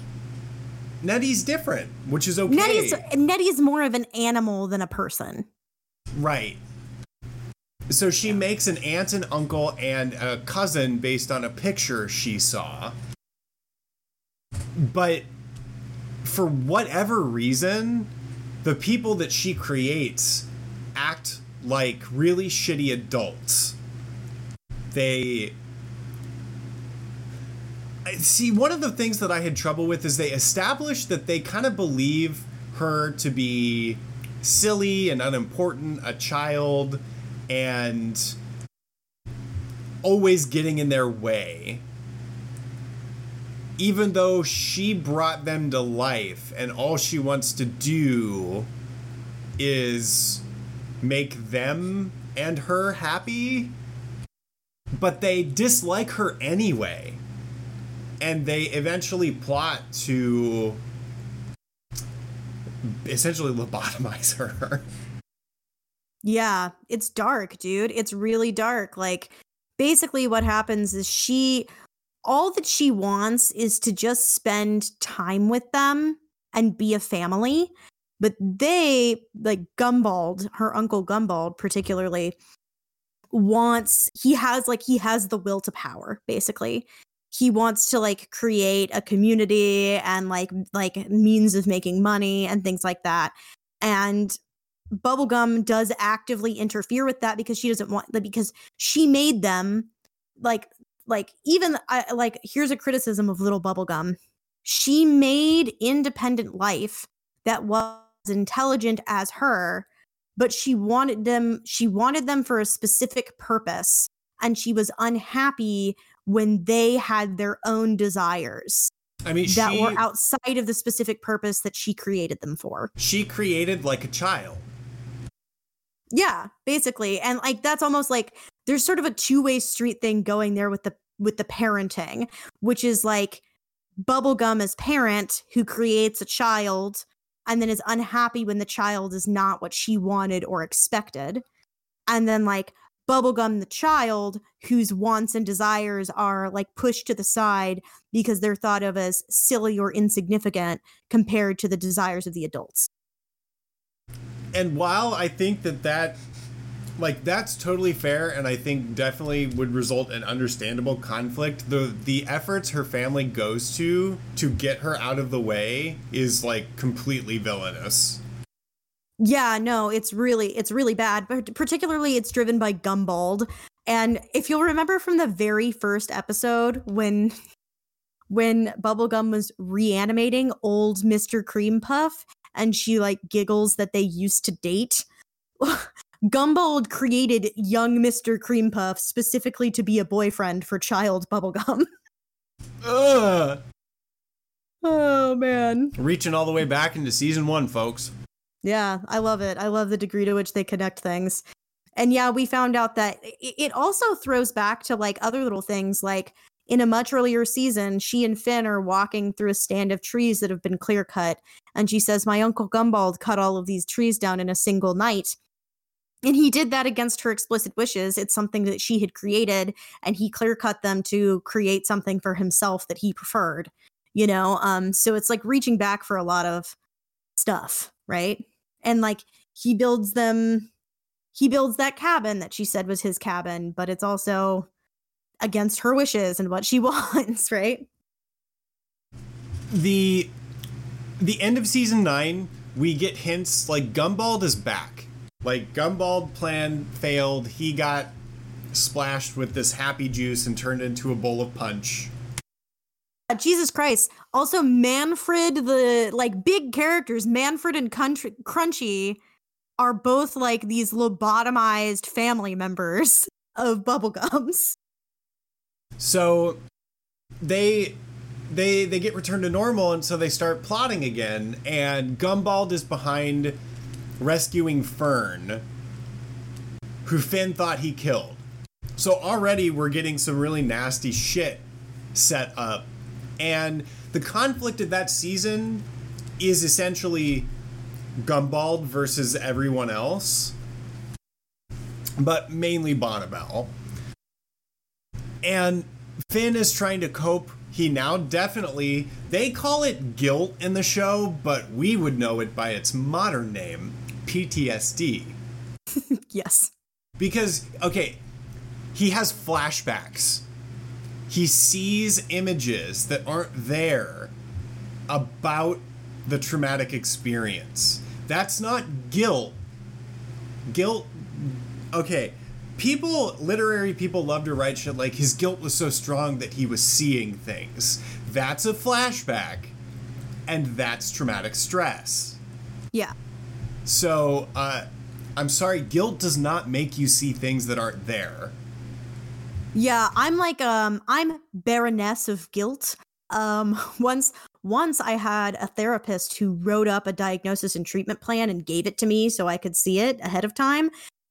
S3: Nettie's different, which is okay.
S2: Nettie's Nettie's more of an animal than a person.
S3: Right. So she makes an aunt and uncle and a cousin based on a picture she saw. But for whatever reason, the people that she creates act like really shitty adults. They see one of the things that I had trouble with is they established that they kind of believe her to be silly and unimportant, a child, and always getting in their way. Even though she brought them to life and all she wants to do is make them and her happy, but they dislike her anyway and they eventually plot to essentially lobotomize her.
S2: Yeah, it's dark, dude. It's really dark. Like, basically, what happens is she, all that she wants is to just spend time with them and be a family. But they, like Gumbald, her uncle Gumbald, particularly, wants, he has, like, he has the will to power, basically. He wants to like create a community and like like means of making money and things like that. And bubblegum does actively interfere with that because she doesn't want because she made them like like even I like here's a criticism of little bubblegum she made independent life that was intelligent as her but she wanted them she wanted them for a specific purpose and she was unhappy when they had their own desires
S3: I mean,
S2: that
S3: she,
S2: were outside of the specific purpose that she created them for
S3: she created like a child.
S2: Yeah, basically. And like that's almost like there's sort of a two-way street thing going there with the with the parenting, which is like bubblegum as parent who creates a child and then is unhappy when the child is not what she wanted or expected. And then like bubblegum the child whose wants and desires are like pushed to the side because they're thought of as silly or insignificant compared to the desires of the adults.
S3: And while I think that that like that's totally fair and I think definitely would result in understandable conflict, the the efforts her family goes to to get her out of the way is like completely villainous.
S2: Yeah, no, it's really it's really bad, but particularly it's driven by Gumbald. And if you'll remember from the very first episode when when Bubblegum was reanimating old Mr. Cream Puff and she like giggles that they used to date. Gumbald created young Mr. Cream Puff specifically to be a boyfriend for child Bubblegum.
S3: Ugh.
S2: oh man.
S3: Reaching all the way back into season 1, folks.
S2: Yeah, I love it. I love the degree to which they connect things. And yeah, we found out that it also throws back to like other little things like in a much earlier season, she and Finn are walking through a stand of trees that have been clear cut. And she says, My uncle Gumbald cut all of these trees down in a single night. And he did that against her explicit wishes. It's something that she had created, and he clear cut them to create something for himself that he preferred. You know, um, so it's like reaching back for a lot of stuff, right? And like he builds them, he builds that cabin that she said was his cabin, but it's also against her wishes and what she wants, right?
S3: The the end of season nine, we get hints like Gumbald is back. Like Gumbald plan failed. He got splashed with this happy juice and turned into a bowl of punch.
S2: Uh, Jesus Christ. Also, Manfred, the like big characters, Manfred and Country- Crunchy are both like these lobotomized family members of Bubblegums.
S3: So they they they get returned to normal and so they start plotting again and Gumbald is behind rescuing Fern who Finn thought he killed. So already we're getting some really nasty shit set up and the conflict of that season is essentially Gumbald versus everyone else, but mainly Bonnibel. And Finn is trying to cope. He now definitely, they call it guilt in the show, but we would know it by its modern name PTSD.
S2: yes.
S3: Because, okay, he has flashbacks he sees images that aren't there about the traumatic experience. That's not guilt. Guilt, okay. People, literary people love to write shit like his guilt was so strong that he was seeing things. That's a flashback, and that's traumatic stress.
S2: Yeah.
S3: So, uh, I'm sorry, guilt does not make you see things that aren't there.
S2: Yeah, I'm like um I'm baroness of guilt. Um once once I had a therapist who wrote up a diagnosis and treatment plan and gave it to me so I could see it ahead of time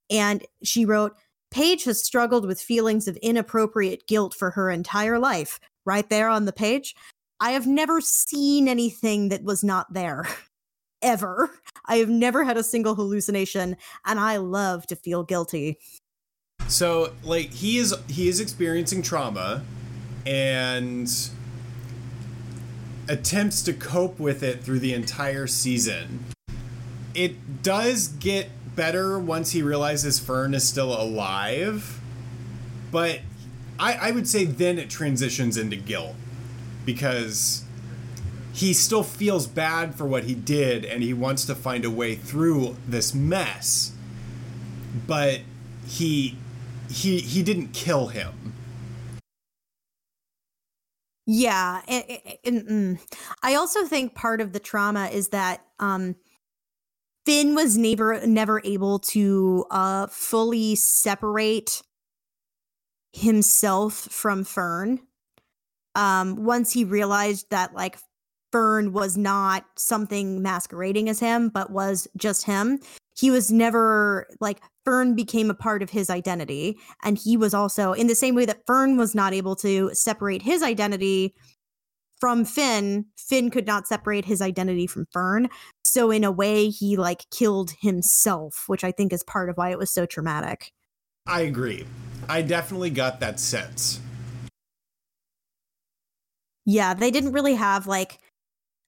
S2: and she wrote Paige has struggled with feelings of inappropriate guilt for her entire life. Right there on the page. I have never seen anything that was not there. Ever. I have never had a single hallucination, and I love to feel guilty.
S3: So like he is he is experiencing trauma and attempts to cope with it through the entire season. It does get better once he realizes Fern is still alive, but I, I would say then it transitions into guilt because he still feels bad for what he did and he wants to find a way through this mess. But he he he didn't kill him.
S2: Yeah, and, and, and, I also think part of the trauma is that um, Finn was never never able to uh, fully separate himself from Fern. Um, once he realized that like Fern was not something masquerading as him, but was just him, he was never like Fern became a part of his identity. And he was also, in the same way that Fern was not able to separate his identity from Finn, Finn could not separate his identity from Fern. So, in a way, he like killed himself, which I think is part of why it was so traumatic.
S3: I agree. I definitely got that sense.
S2: Yeah, they didn't really have like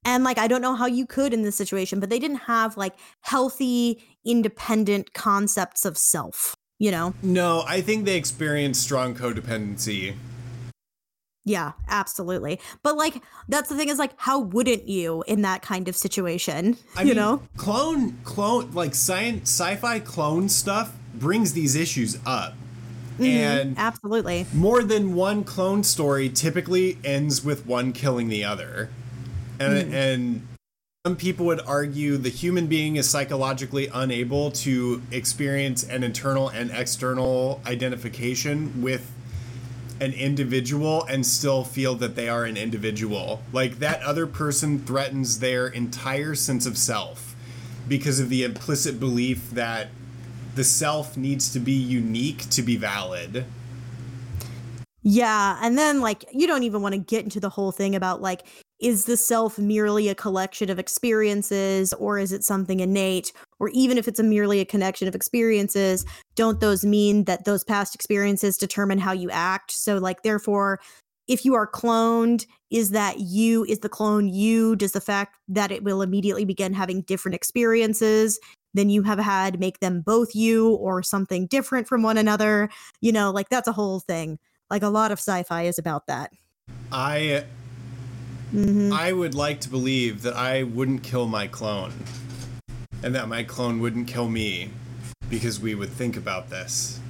S2: and like, I don't know how you could in this situation, but they didn't have like healthy, independent concepts of self, you know?
S3: No, I think they experienced strong codependency.
S2: Yeah, absolutely. But like, that's the thing is like, how wouldn't you in that kind of situation? I you mean, know?
S3: Clone, clone, like science, sci fi clone stuff brings these issues up.
S2: Mm-hmm, and absolutely.
S3: More than one clone story typically ends with one killing the other and mm. and some people would argue the human being is psychologically unable to experience an internal and external identification with an individual and still feel that they are an individual. Like that other person threatens their entire sense of self because of the implicit belief that the self needs to be unique to be valid.
S2: Yeah, and then like you don't even want to get into the whole thing about like is the self merely a collection of experiences or is it something innate or even if it's a merely a connection of experiences, don't those mean that those past experiences determine how you act? So, like, therefore, if you are cloned, is that you? Is the clone you? Does the fact that it will immediately begin having different experiences than you have had make them both you or something different from one another? You know, like that's a whole thing. Like a lot of sci fi is about that.
S3: I mm-hmm. I would like to believe that I wouldn't kill my clone and that my clone wouldn't kill me because we would think about this.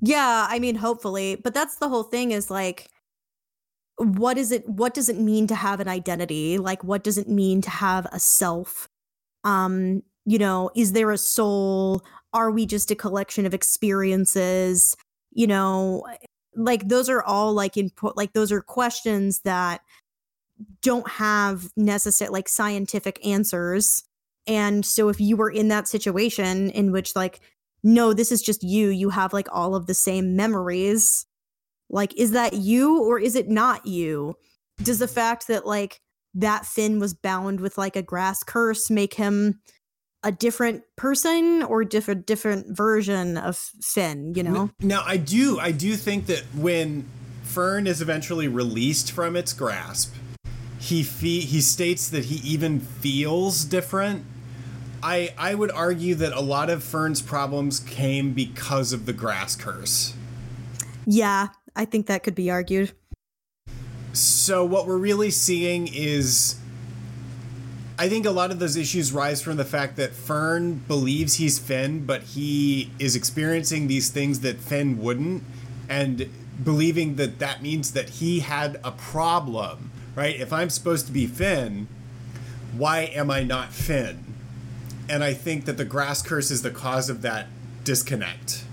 S2: Yeah, I mean hopefully, but that's the whole thing is like what is it what does it mean to have an identity? Like what does it mean to have a self? Um, you know, is there a soul? Are we just a collection of experiences? You know, like those are all like input like those are questions that don't have necessary like scientific answers and so if you were in that situation in which like no this is just you you have like all of the same memories like is that you or is it not you does the fact that like that Finn was bound with like a grass curse make him a different person or different different version of Finn, you know?
S3: Now I do I do think that when Fern is eventually released from its grasp, he fe- he states that he even feels different. I I would argue that a lot of Fern's problems came because of the grass curse.
S2: Yeah, I think that could be argued.
S3: So what we're really seeing is I think a lot of those issues rise from the fact that Fern believes he's Finn, but he is experiencing these things that Finn wouldn't, and believing that that means that he had a problem, right? If I'm supposed to be Finn, why am I not Finn? And I think that the grass curse is the cause of that disconnect.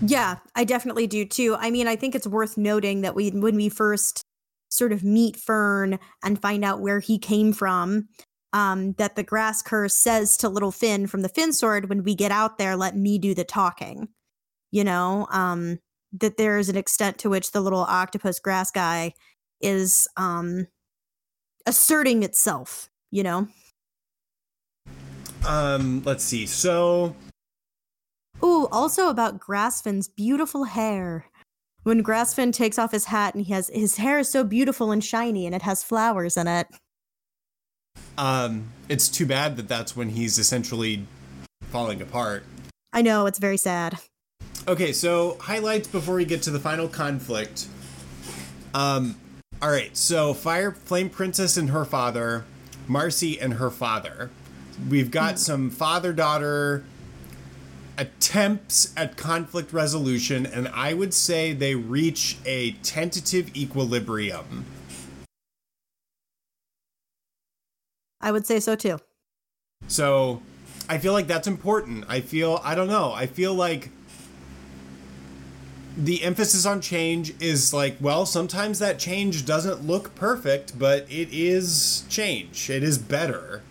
S2: Yeah, I definitely do too. I mean, I think it's worth noting that we when we first sort of meet Fern and find out where he came from. Um, that the grass curse says to little Finn from the Finn sword, when we get out there, let me do the talking. You know, um, that there's an extent to which the little octopus grass guy is um, asserting itself, you know?
S3: Um, let's see. So.
S2: Ooh, also about Grass Finn's beautiful hair when Grassfin takes off his hat and he has his hair is so beautiful and shiny and it has flowers in it.
S3: Um, it's too bad that that's when he's essentially falling apart.
S2: I know it's very sad.
S3: Okay, so highlights before we get to the final conflict. Um, all right, so Fire Flame Princess and her father, Marcy and her father. We've got mm. some father daughter attempts at conflict resolution, and I would say they reach a tentative equilibrium.
S2: I would say so too.
S3: So I feel like that's important. I feel, I don't know, I feel like the emphasis on change is like, well, sometimes that change doesn't look perfect, but it is change. It is better.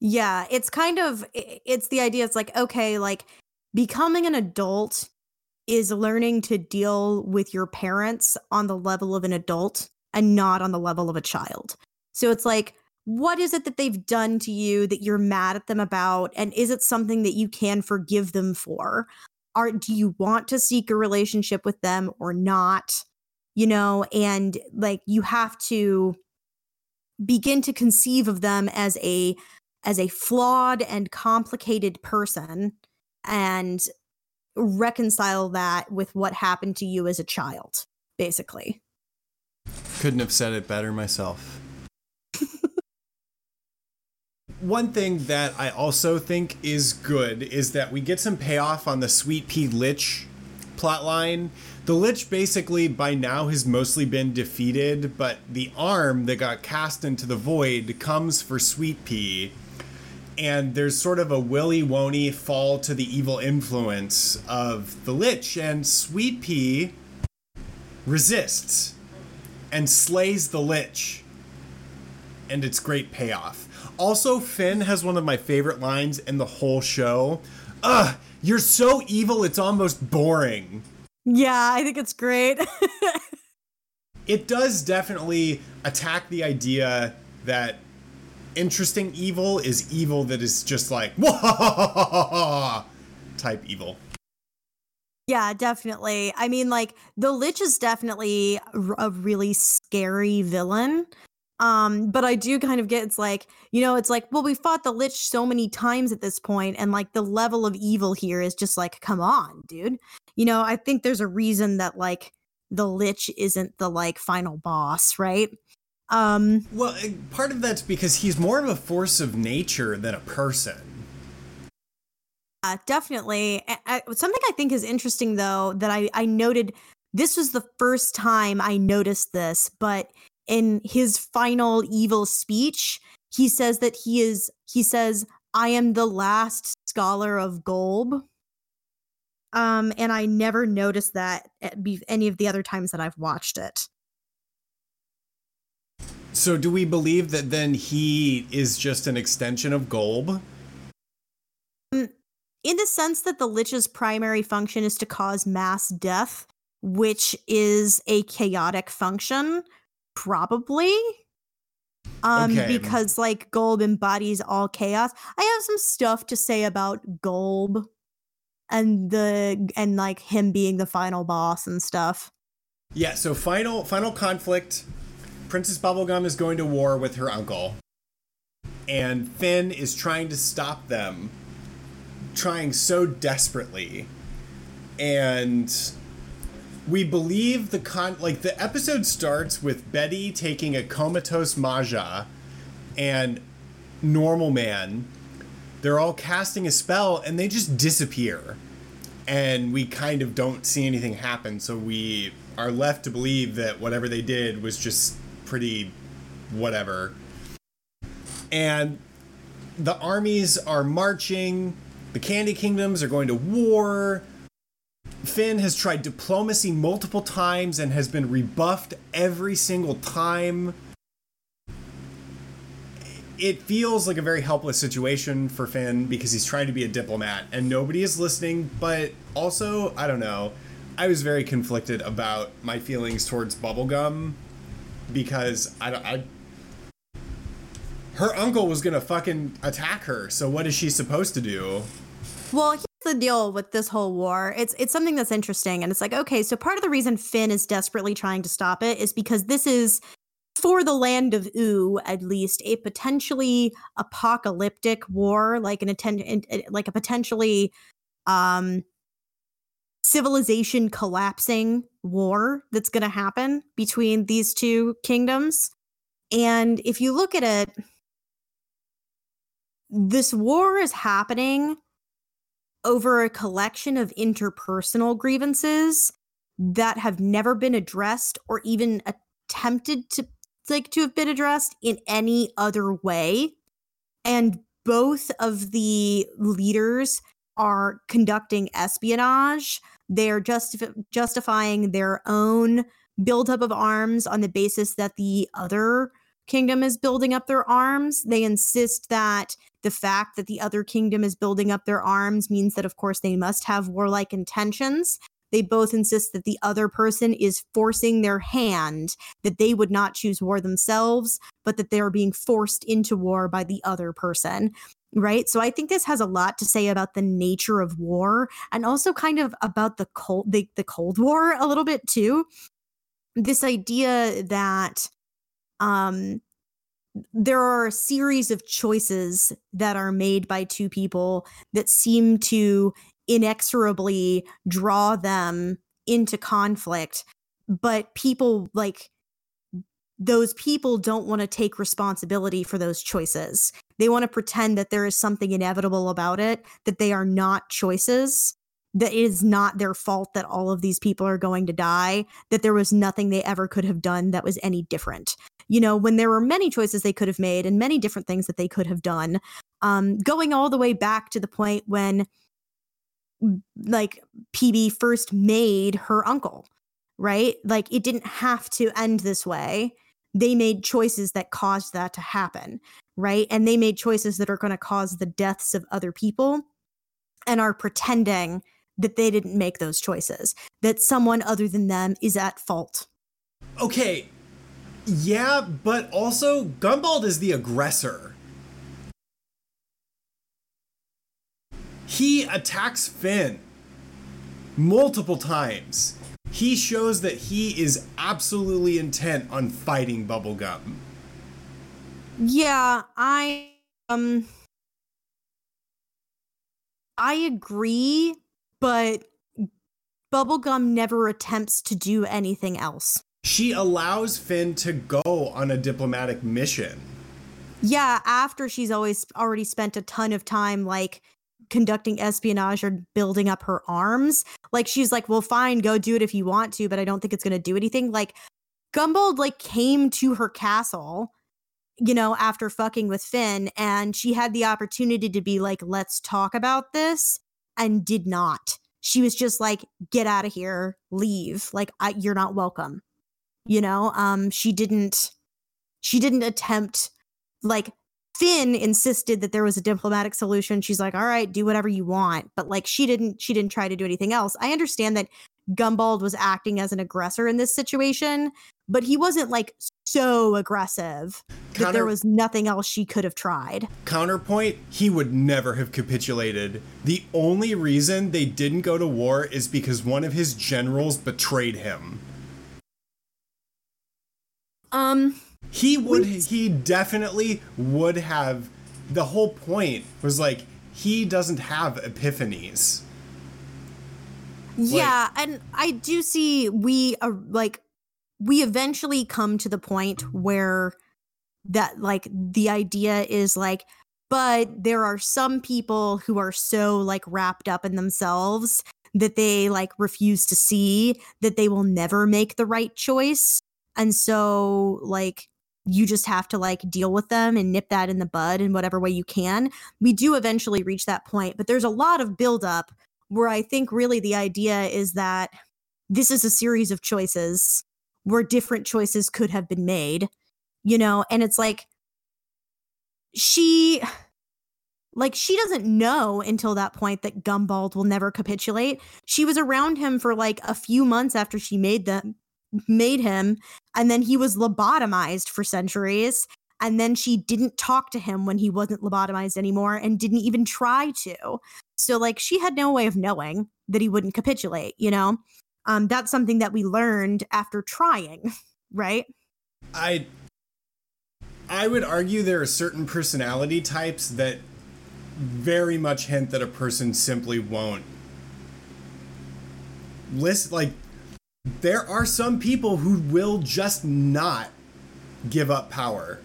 S2: Yeah, it's kind of it's the idea it's like okay, like becoming an adult is learning to deal with your parents on the level of an adult and not on the level of a child. So it's like what is it that they've done to you that you're mad at them about and is it something that you can forgive them for? Are do you want to seek a relationship with them or not? You know, and like you have to begin to conceive of them as a as a flawed and complicated person and reconcile that with what happened to you as a child, basically.
S3: Couldn't have said it better myself. One thing that I also think is good is that we get some payoff on the Sweet Pea Lich plotline. The Lich basically by now has mostly been defeated, but the arm that got cast into the void comes for Sweet Pea and there's sort of a willy woney fall to the evil influence of the Lich, and Sweet Pea resists and slays the Lich, and it's great payoff. Also, Finn has one of my favorite lines in the whole show. Ugh, you're so evil, it's almost boring.
S2: Yeah, I think it's great.
S3: it does definitely attack the idea that interesting evil is evil that is just like Whoa! type evil.
S2: Yeah, definitely. I mean, like the Lich is definitely a really scary villain. Um, but I do kind of get it's like, you know, it's like, well, we fought the Lich so many times at this point, and like the level of evil here is just like, come on, dude. You know, I think there's a reason that like the Lich isn't the like final boss, right? Um,
S3: Well, uh, part of that's because he's more of a force of nature than a person.
S2: Uh, definitely. A- a- something I think is interesting, though, that I, I noted this was the first time I noticed this, but in his final evil speech, he says that he is, he says, I am the last scholar of Golb. Um, and I never noticed that at be- any of the other times that I've watched it.
S3: So, do we believe that then he is just an extension of Golb?
S2: in the sense that the lich's primary function is to cause mass death, which is a chaotic function, probably. Um,
S3: Okay.
S2: because like Golb embodies all chaos. I have some stuff to say about Golb and the and like him being the final boss and stuff.
S3: Yeah, so final final conflict. Princess Bubblegum is going to war with her uncle. And Finn is trying to stop them. Trying so desperately. And we believe the con like the episode starts with Betty taking a comatose Maja and normal man. They're all casting a spell and they just disappear. And we kind of don't see anything happen. So we are left to believe that whatever they did was just pretty whatever. And the armies are marching. The candy kingdoms are going to war finn has tried diplomacy multiple times and has been rebuffed every single time it feels like a very helpless situation for Finn because he's trying to be a diplomat and nobody is listening. But also, I don't know. I was very conflicted about my feelings towards Bubblegum because I don't. I, her uncle was gonna fucking attack her. So what is she supposed to do?
S2: Well, the deal with this whole war. It's it's something that's interesting, and it's like okay, so part of the reason Finn is desperately trying to stop it is because this is for the land of Ooo, at least, a potentially apocalyptic war, like an atten- like a potentially um civilization collapsing war that's going to happen between these two kingdoms. And if you look at it, this war is happening over a collection of interpersonal grievances that have never been addressed or even attempted to like to have been addressed in any other way. And both of the leaders are conducting espionage. They're justif- justifying their own buildup of arms on the basis that the other kingdom is building up their arms they insist that the fact that the other kingdom is building up their arms means that, of course, they must have warlike intentions. They both insist that the other person is forcing their hand, that they would not choose war themselves, but that they are being forced into war by the other person. Right. So I think this has a lot to say about the nature of war and also kind of about the cold the, the Cold War a little bit too. This idea that um there are a series of choices that are made by two people that seem to inexorably draw them into conflict but people like those people don't want to take responsibility for those choices. They want to pretend that there is something inevitable about it that they are not choices that it is not their fault that all of these people are going to die that there was nothing they ever could have done that was any different you know, when there were many choices they could have made and many different things that they could have done, um, going all the way back to the point when, like, PB first made her uncle, right? Like, it didn't have to end this way. They made choices that caused that to happen, right? And they made choices that are going to cause the deaths of other people and are pretending that they didn't make those choices, that someone other than them is at fault.
S3: Okay, yeah, but also Gumbald is the aggressor. He attacks Finn multiple times. He shows that he is absolutely intent on fighting Bubblegum.
S2: Yeah, I um I agree, but Bubblegum never attempts to do anything else.
S3: She allows Finn to go on a diplomatic mission.
S2: Yeah, after she's always already spent a ton of time like conducting espionage or building up her arms. Like she's like, "Well, fine, go do it if you want to, but I don't think it's going to do anything." Like Gumbald like came to her castle, you know, after fucking with Finn and she had the opportunity to be like, "Let's talk about this." and did not. She was just like, "Get out of here, leave. Like I, you're not welcome." You know, um she didn't she didn't attempt like Finn insisted that there was a diplomatic solution. She's like, "All right, do whatever you want." But like she didn't she didn't try to do anything else. I understand that Gumbald was acting as an aggressor in this situation, but he wasn't like so aggressive that
S3: Counter-
S2: there was nothing else she could have tried.
S3: Counterpoint, he would never have capitulated. The only reason they didn't go to war is because one of his generals betrayed him.
S2: Um
S3: He would he definitely would have the whole point was like he doesn't have epiphanies.
S2: Yeah, and I do see we are like we eventually come to the point where that like the idea is like but there are some people who are so like wrapped up in themselves that they like refuse to see that they will never make the right choice and so like you just have to like deal with them and nip that in the bud in whatever way you can we do eventually reach that point but there's a lot of buildup where I think really the idea is that this is a series of choices where different choices could have been made, you know, and it's like she like she doesn't know until that point that Gumbald will never capitulate. She was around him for like a few months after she made them made him and then he was lobotomized for centuries and then she didn't talk to him when he wasn't lobotomized anymore and didn't even try to. So like she had no way of knowing that he wouldn't capitulate, you know? Um that's something that we learned after trying, right?
S3: I I would argue there are certain personality types that very much hint that a person simply won't list like there are some people who will just not give up power.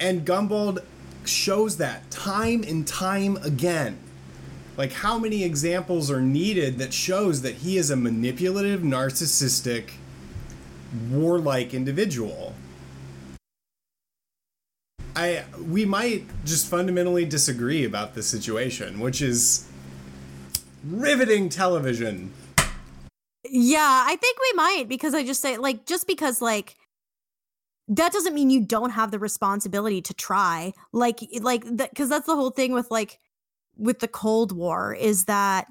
S3: And Gumbald shows that time and time again. Like how many examples are needed that shows that he is a manipulative, narcissistic, warlike individual. I we might just fundamentally disagree about the situation, which is riveting television.
S2: Yeah, I think we might because I just say like just because like that doesn't mean you don't have the responsibility to try. Like like because that's the whole thing with like with the Cold War is that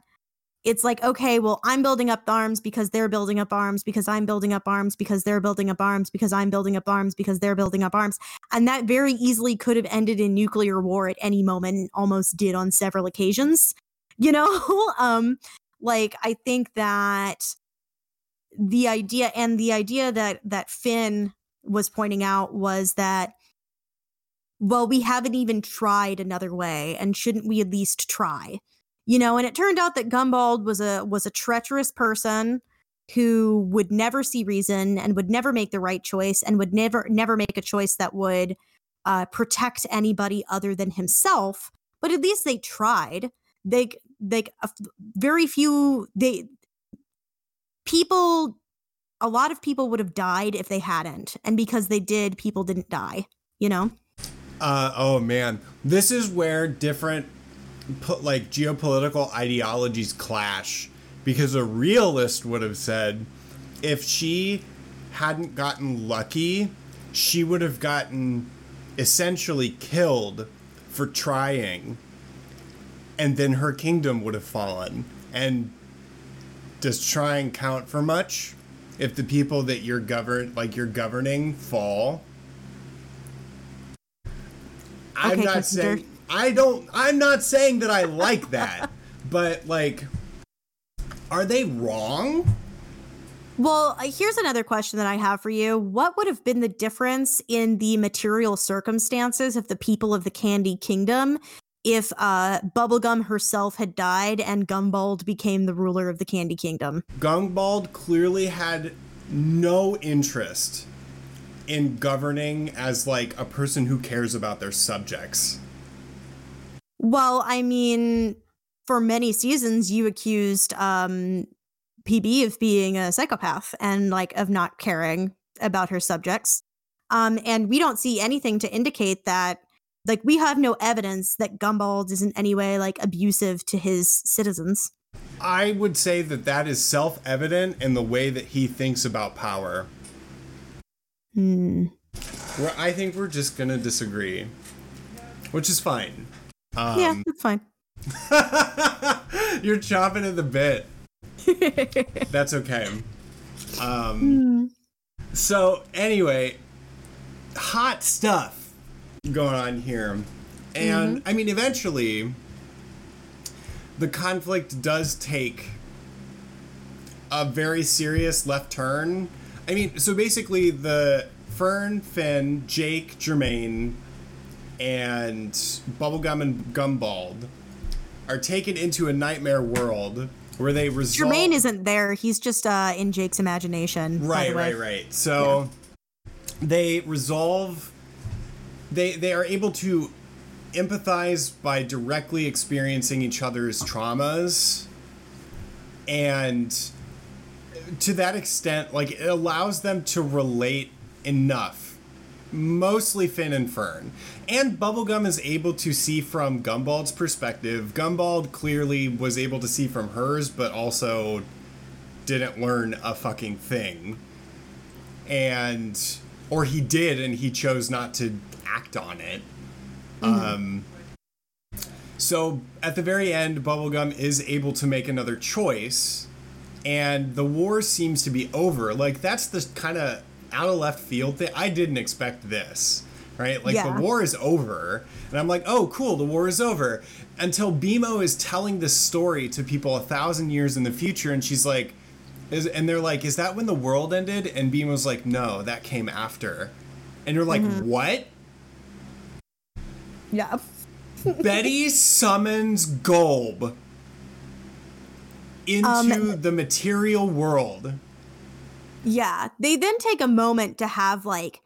S2: it's like okay, well I'm building up arms because they're building up arms because I'm building up arms because they're building up arms because I'm building up arms because they're building up arms and that very easily could have ended in nuclear war at any moment almost did on several occasions. You know, um like I think that the idea and the idea that that Finn was pointing out was that well we haven't even tried another way and shouldn't we at least try? You know and it turned out that gumbald was a was a treacherous person who would never see reason and would never make the right choice and would never never make a choice that would uh, protect anybody other than himself. But at least they tried. They f- very few they people a lot of people would have died if they hadn't and because they did people didn't die you know
S3: Uh oh man, this is where different like geopolitical ideologies clash because a realist would have said if she hadn't gotten lucky, she would have gotten essentially killed for trying and then her kingdom would have fallen. And does trying count for much? If the people that you're govern like you're governing fall, I'm
S2: Okay,
S3: not saying I don't I'm not saying that I like that, but like are they wrong?
S2: Well, uh, here's another question that I have for you. What would have been the difference in the material circumstances of the people of the Candy Kingdom if uh, Bubblegum herself had died and Gumbald became the ruler of the Candy Kingdom?
S3: Gumbald clearly had no interest in governing as like a person who cares about their subjects.
S2: Well, I mean, for many seasons, you accused um, PB of being a psychopath and like of not caring about her subjects. Um, and we don't see anything to indicate that. Like, we have no evidence that Gumbald is in any way like abusive to his citizens.
S3: I would say that that is self evident in the way that he thinks about power.
S2: Hmm.
S3: Where I think we're just gonna disagree, which is fine. Um,
S2: yeah, that's fine.
S3: You're chopping at the bit. That's okay. Um, so anyway, hot stuff going on here, and I mean, eventually, the conflict does take a very serious left turn. I mean, so basically, the Fern, Finn, Jake, Jermaine, and Bubblegum and Gumbald are taken into a nightmare world where they resolve.
S2: Jermaine isn't there. He's just uh, in Jake's imagination. by
S3: Right,
S2: the way.
S3: right, right. So they resolve. They they are able to empathize by directly experiencing each other's traumas, and to that extent, like it allows them to relate enough. Mostly Finn and Fern. And Bubblegum is able to see from Gumbald's perspective. Gumbald clearly was able to see from hers, but also didn't learn a fucking thing. And or he did and he chose not to act on it. Um so at the very end Bubblegum is able to make another choice and the war seems to be over. Like that's the kind of out of left field thing. I didn't expect this. Right? Like
S2: Yeah.
S3: the war is over. And I'm like, oh cool, the war is over. Until BMO is telling this story to people a thousand years in the future, and she's like, is, and they're like, is that when the world ended? And BMO's like, no, that came after. And you're like, what?
S2: Yeah.
S3: Betty summons Golb into
S2: Um,
S3: the material world.
S2: Yeah. They then take a moment to have like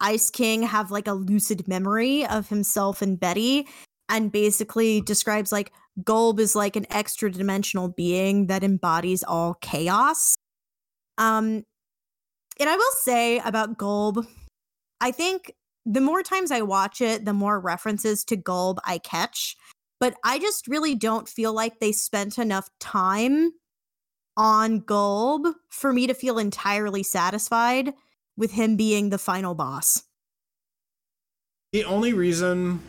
S2: Ice King have like a lucid memory of himself and Betty and basically describes like Golb is like an extra dimensional being that embodies all chaos. Um and I will say about Golb, I think the more times I watch it, the more references to Golb I catch. But I just really don't feel like they spent enough time on Golb for me to feel entirely satisfied with him being the final boss.
S3: The only reason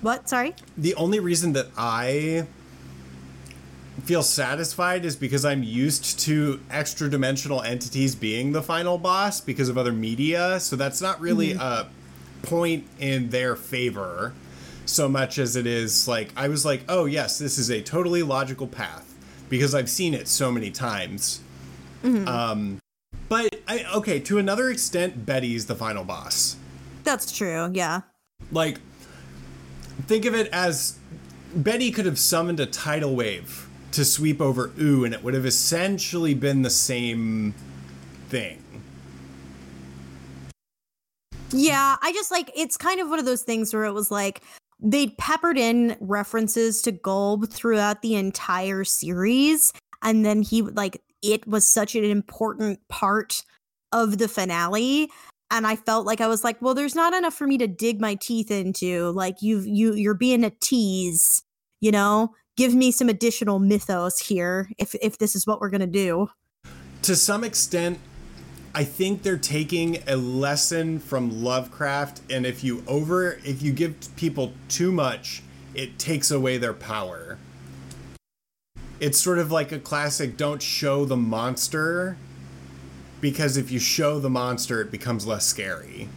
S2: What? Sorry?
S3: the only reason that I feel satisfied is because I'm used to extra dimensional entities being the final boss because of other media. So that's not really a point in their favor so much as it is like I was like, "Oh, yes, this is a totally logical path because I've seen it so many times." Um but I okay, to another extent Betty's the final boss.
S2: That's true. Yeah.
S3: like think of it as Betty could have summoned a tidal wave to sweep over Ooo, and it would have essentially been the same thing.
S2: Yeah, I just like it's kind of one of those things where it was like they peppered in references to Golb throughout the entire series, and then he would like it was such an important part of the finale. And I felt like I was like, well, there's not enough for me to dig my teeth into. Like you've you you're being a tease, you know? Give me some additional mythos here if if this is what we're gonna do.
S3: To some extent, I think they're taking a lesson from Lovecraft, and if you over if you give people too much, it takes away their power. It's sort of like a classic don't show the monster because if you show the monster it becomes less scary.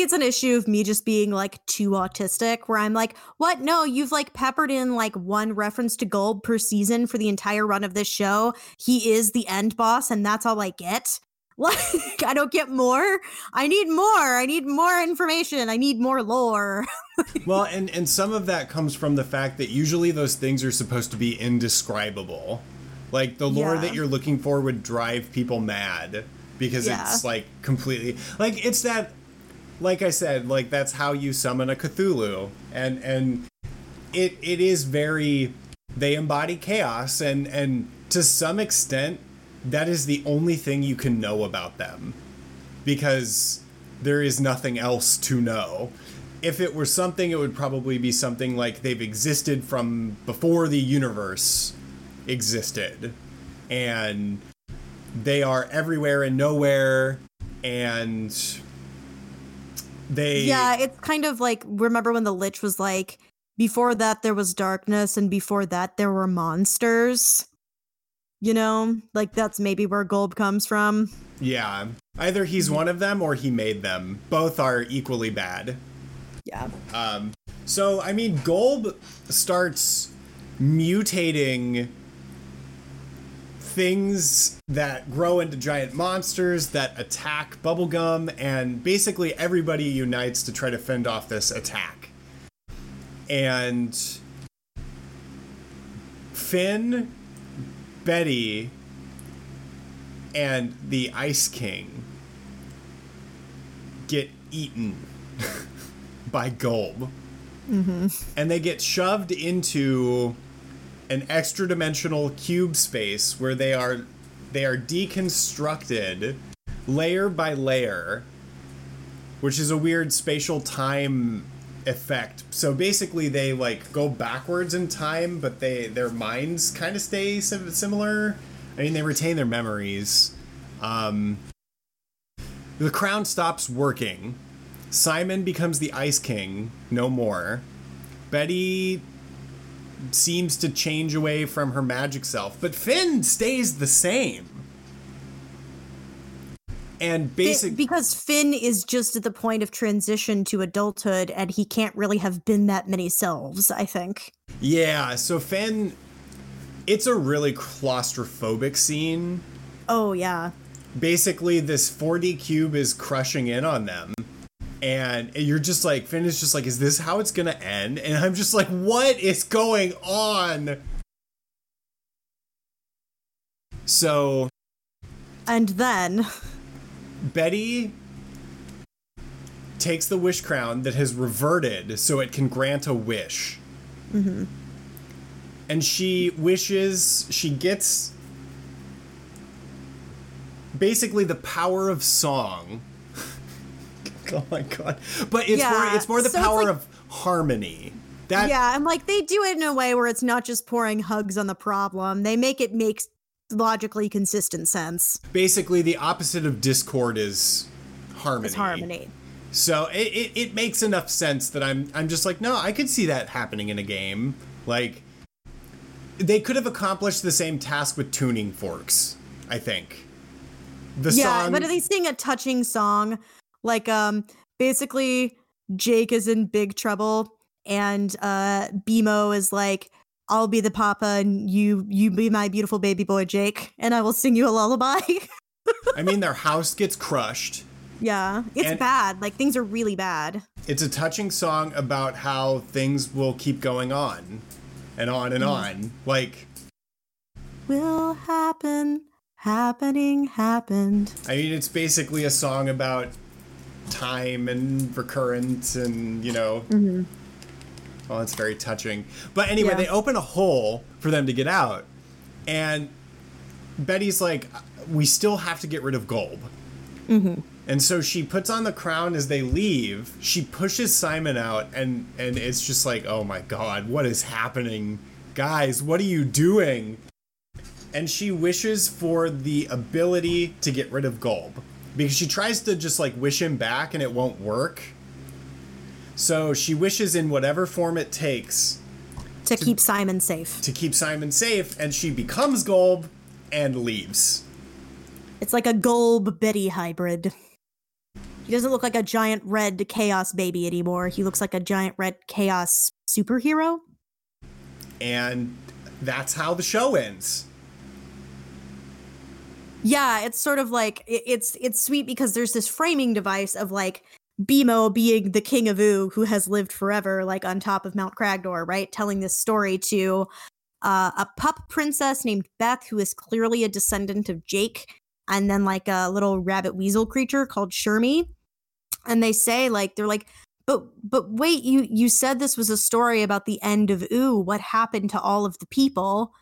S2: Maybe it's an issue of me just being like too autistic where I'm like, what? No, you've like peppered in like one reference to Golb per season for the entire run of this show. He is the end boss, and that's all I get. Like, I don't get more. I need more. I need more information. I need more lore.
S3: well, and and some of that comes from the fact that usually those things are supposed to be indescribable. Like the lore
S2: Yeah.
S3: that you're looking for would drive people mad because
S2: Yeah.
S3: it's like completely like it's that like I said, like that's how you summon a Cthulhu. And and it it is very they embody chaos and and to some extent that is the only thing you can know about them because there is nothing else to know. If it were something, it would probably be something like they've existed from before the universe existed. And they are everywhere and nowhere. And they.
S2: Yeah, it's kind of like remember when the Lich was like, before that there was darkness, and before that there were monsters. You know, like that's maybe where Golb comes from.
S3: Yeah. Either he's one of them or he made them. Both are equally bad.
S2: Yeah.
S3: Um, so, I mean, Golb starts mutating things that grow into giant monsters that attack Bubblegum, and basically everybody unites to try to fend off this attack. And Finn, Betty, and the Ice King get eaten by Golb. Mm-hmm. And they get shoved into an extra dimensional cube space where they are they are deconstructed layer by layer, which is a weird spatial time effect. So basically they like go backwards in time, but they their minds kind of stay sim- similar. I mean, they retain their memories. Um, the crown stops working. Simon becomes the Ice King, no more. Betty seems to change away from her magic self, but Finn stays the same. And basic
S2: because Finn is just at the point of transition to adulthood, and he can't really have been that many selves. I think.
S3: Yeah, so Finn it's a really claustrophobic scene.
S2: Oh yeah.
S3: Basically this 4D cube is crushing in on them. And you're just like Finn is just like is this how it's to end? And I'm just like what is going on? So
S2: And then
S3: Betty takes the wish crown that has reverted so it can grant a wish. Mm-hmm. And she wishes, she gets basically the power of song. oh my god. But it's
S2: Yeah,
S3: more it's more the
S2: so
S3: power
S2: like-
S3: of harmony. That
S2: yeah, and like they do it in a way where it's not just pouring hugs on the problem. They make it make logically consistent sense.
S3: basically the opposite of discord is harmony.
S2: It's harmony.
S3: So it, it, it makes enough sense that I'm I'm just like no I could see that happening in a game like they could have accomplished the same task with tuning forks I think the
S2: yeah,
S3: song
S2: but they sing a touching song. Like um basically Jake is in big trouble and uh BMO is like I'll be the papa and you you be my beautiful baby boy Jake and I will sing you a lullaby.
S3: I mean their house gets crushed
S2: yeah, it's
S3: And-
S2: bad. Like things are really bad.
S3: it's a touching song about how things will keep going on and on and on like
S2: Will happen. Happening happened.
S3: I mean it's basically a song about time and recurrence and you know. Mm-hmm. Oh, well it's very touching. But anyway
S2: Yeah.
S3: they open a hole for them to get out and betty's like we still have to get rid of golb mm-hmm. and so she puts on the crown as they leave. She pushes simon out and and it's just like oh my god what is happening? Guys what are you doing? And she wishes for the ability to get rid of Golb because she tries to just like wish him back and it won't work. So she wishes in whatever form it takes
S2: To keep Simon safe.
S3: to keep Simon safe and she becomes Golb and leaves.
S2: It's like a Golb Betty hybrid. He doesn't look like a giant red chaos baby anymore. He looks like a giant red chaos superhero.
S3: And that's how the show ends.
S2: Yeah, it's sort of like it- it's it's sweet because there's this framing device of like BMO being the king of Ooo who has lived forever, like on top of Mount Cragdor, right? Telling this story to uh, a pup princess named Beth, who is clearly a descendant of Jake, and then like a little rabbit weasel creature called Shermy. And they say like they're like, but but wait, you you said this was a story about the end of Ooo. What happened to all of the people?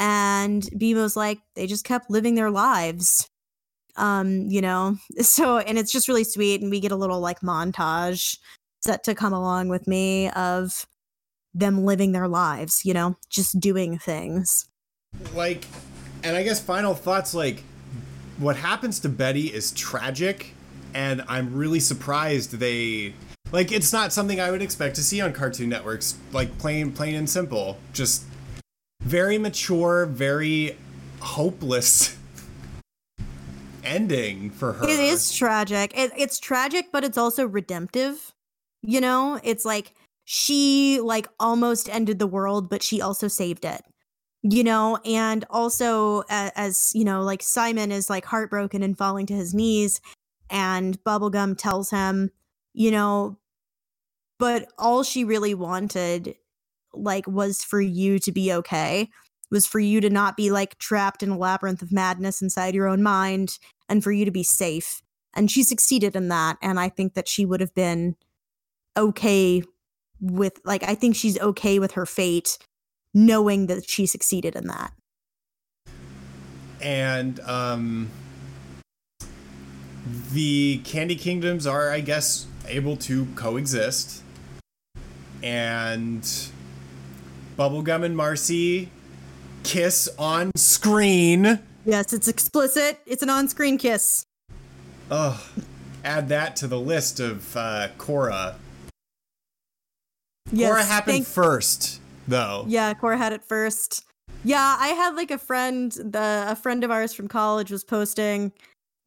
S2: And BMO's like they just kept living their lives um you know so and it's just really sweet and we get a little like montage set to come along with me of them living their lives you know just doing things
S3: Like, and I guess final thoughts like, what happens to Betty is tragic, and I'm really surprised they. Like, it's not something I would expect to see on Cartoon Networks. Like, plain, plain and simple. Just very mature, very hopeless ending for her.
S2: it is tragic. It, it's tragic but it's also redemptive. You know it's like she like almost ended the world but she also saved it. You know and also as you know like simon is like heartbroken and falling to his knees and bubblegum tells him you know but all she really wanted like was for you to be okay was for you to not be like trapped in a labyrinth of madness inside your own mind and for you to be safe. And she succeeded in that and i think that she would have been okay with like i think she's okay with her fate knowing that she succeeded in that.
S3: And um the candy kingdoms are i guess able to coexist. And bubblegum and marcy kiss on screen.
S2: Yes it's explicit. It's an on-screen kiss.
S3: Ugh. add that to the list of uh Korra
S2: yes
S3: Korra happened
S2: thank-
S3: first though.
S2: Yeah Korra had it first. Yeah i had like a friend the a friend of ours from college was posting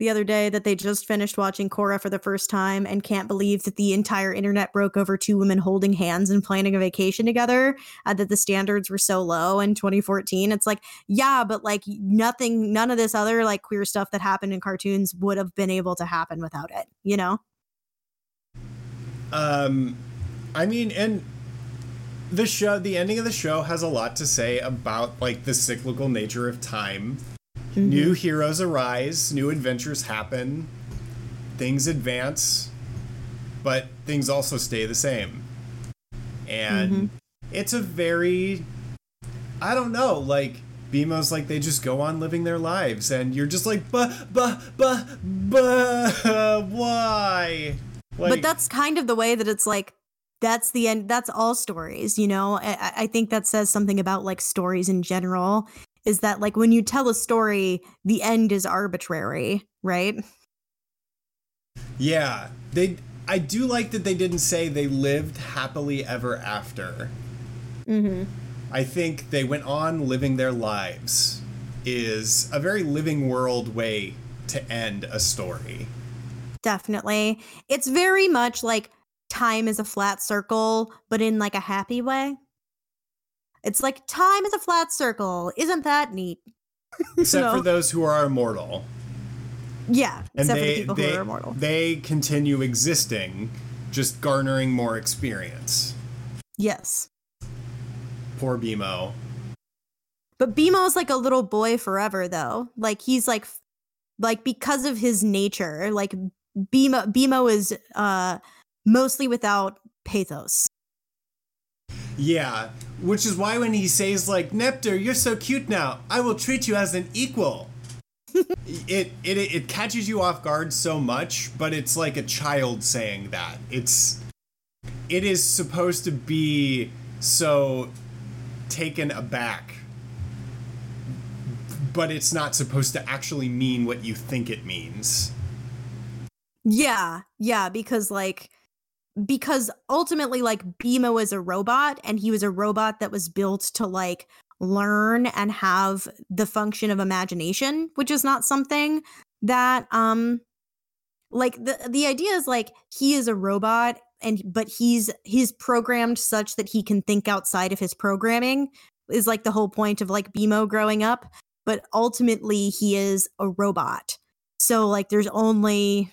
S2: the other day that they just finished watching Korra for the first time and can't believe that the entire internet broke over two women holding hands and planning a vacation together, uh, that the standards were so low in 2014. It's like, yeah, but like nothing, none of this other like queer stuff that happened in cartoons would have been able to happen without it, you know?
S3: Um, I mean, and the show, the ending of the show has a lot to say about like the cyclical nature of time. Mm-hmm. New heroes arise, new adventures happen, things advance, but things also stay the same. And mm-hmm. it's a very, I don't know, like. BMO's like they just go on living their lives, and you're just like, but, but, but, but, why? Like,
S2: but that's kind of the way that it's like that's the end that's all stories you know I- I think that says something about like stories in general is that like when you tell a story the end is arbitrary right
S3: Yeah, they. I do like that they didn't say they lived happily ever after.
S2: mm-hmm.
S3: I think they went on living their lives. Is a very living world way to end a story.
S2: definitely it's very much like time is a flat circle but in like a happy way it's like time is a flat circle isn't that neat
S3: Except for those who are immortal.
S2: yeah
S3: And
S2: except
S3: they,
S2: for the people
S3: they,
S2: who are immortal
S3: they continue existing, just garnering more experience.
S2: yes
S3: Poor BMO.
S2: But BMO's like a little boy forever though. Like he's like like because of his nature, like BMO BMO is uh mostly without pathos.
S3: Yeah, which is why when he says like NEPTR, you're so cute now. I will treat you as an equal. it, it it catches you off guard so much, but it's like a child saying that. It's it is supposed to be so taken aback. But it's not supposed to actually mean what you think it means.
S2: Yeah, yeah, because like because ultimately like BMO is a robot and he was a robot that was built to like learn and have the function of imagination, which is not something that um like the the idea is like he is a robot and but he's he's programmed such that he can think outside of his programming is like the whole point of like BMO growing up, but ultimately he is a robot. So like there's only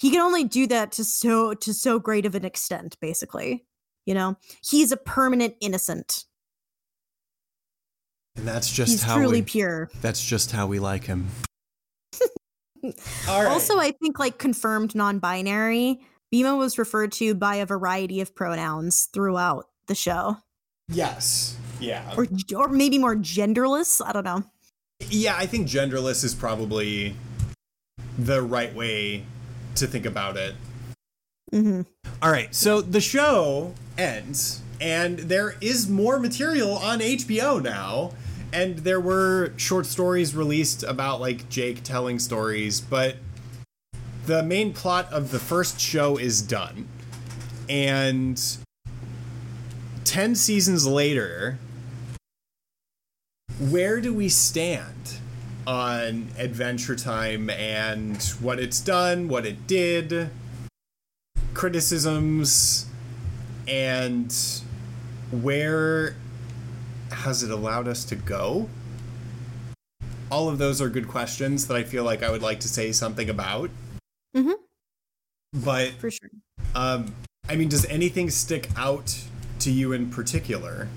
S2: he can only do that to so to so great of an extent basically. You know, he's a permanent innocent.
S3: And that's just
S2: he's
S3: how
S2: truly
S3: we,
S2: pure.
S3: That's just how we like him. All right.
S2: Also, I think like confirmed non-binary, BMO was referred to by a variety of pronouns throughout the show.
S3: yes. Yeah.
S2: Or or maybe more genderless, I don't know.
S3: Yeah, I think genderless is probably the right way to think about it.
S2: hmm
S3: All right, so the show ends, and there is more material on HBO now. And there were short stories released about like Jake telling stories, but the main plot of the first show is done. And 10 seasons later, where do we stand on Adventure Time and what it's done, what it did? criticisms and where has it allowed us to go? All of those are good questions that I feel like I would like to say something about.
S2: Mhm.
S3: But
S2: For sure.
S3: um I mean does anything stick out to you in particular?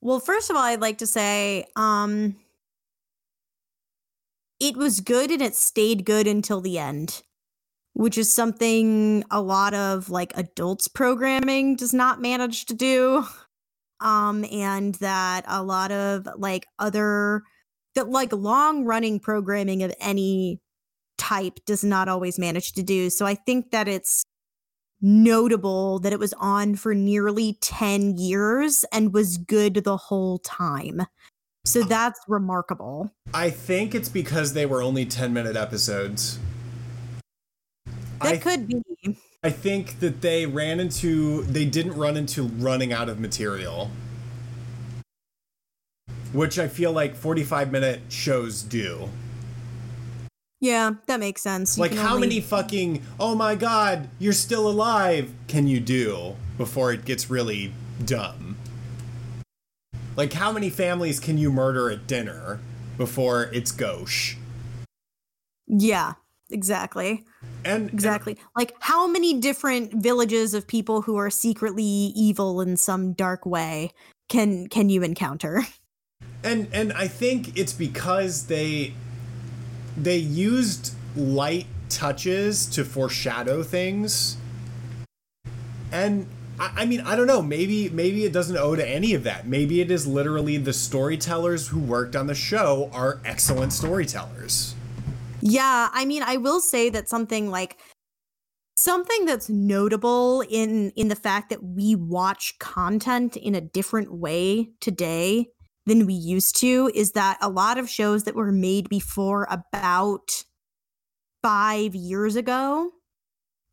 S2: Well, first of all, I'd like to say, um, it was good and it stayed good until the end, which is something a lot of like adults programming does not manage to do. Um, and that a lot of like other that like long running programming of any type does not always manage to do. So I think that it's notable that it was on for nearly 10 years and was good the whole time. So that's remarkable.
S3: I think it's because they were only 10 minute episodes.
S2: That
S3: I
S2: could be.
S3: I think that they ran into they didn't run into running out of material. Which I feel like 45 minute shows do.
S2: Yeah, that makes sense. You
S3: like how
S2: only-
S3: many fucking oh my god, you're still alive can you do before it gets really dumb? Like how many families can you murder at dinner before it's gauche?
S2: Yeah, exactly.
S3: And
S2: Exactly. Like how many different villages of people who are secretly evil in some dark way can can you encounter?
S3: and and I think it's because they they used light touches to foreshadow things. And I, I mean, I don't know. Maybe maybe it doesn't owe to any of that. Maybe it is literally the storytellers who worked on the show are excellent storytellers.
S2: Yeah, I mean, I will say that something like something that's notable in in the fact that we watch content in a different way today than we used to is that a lot of shows that were made before about 5 years ago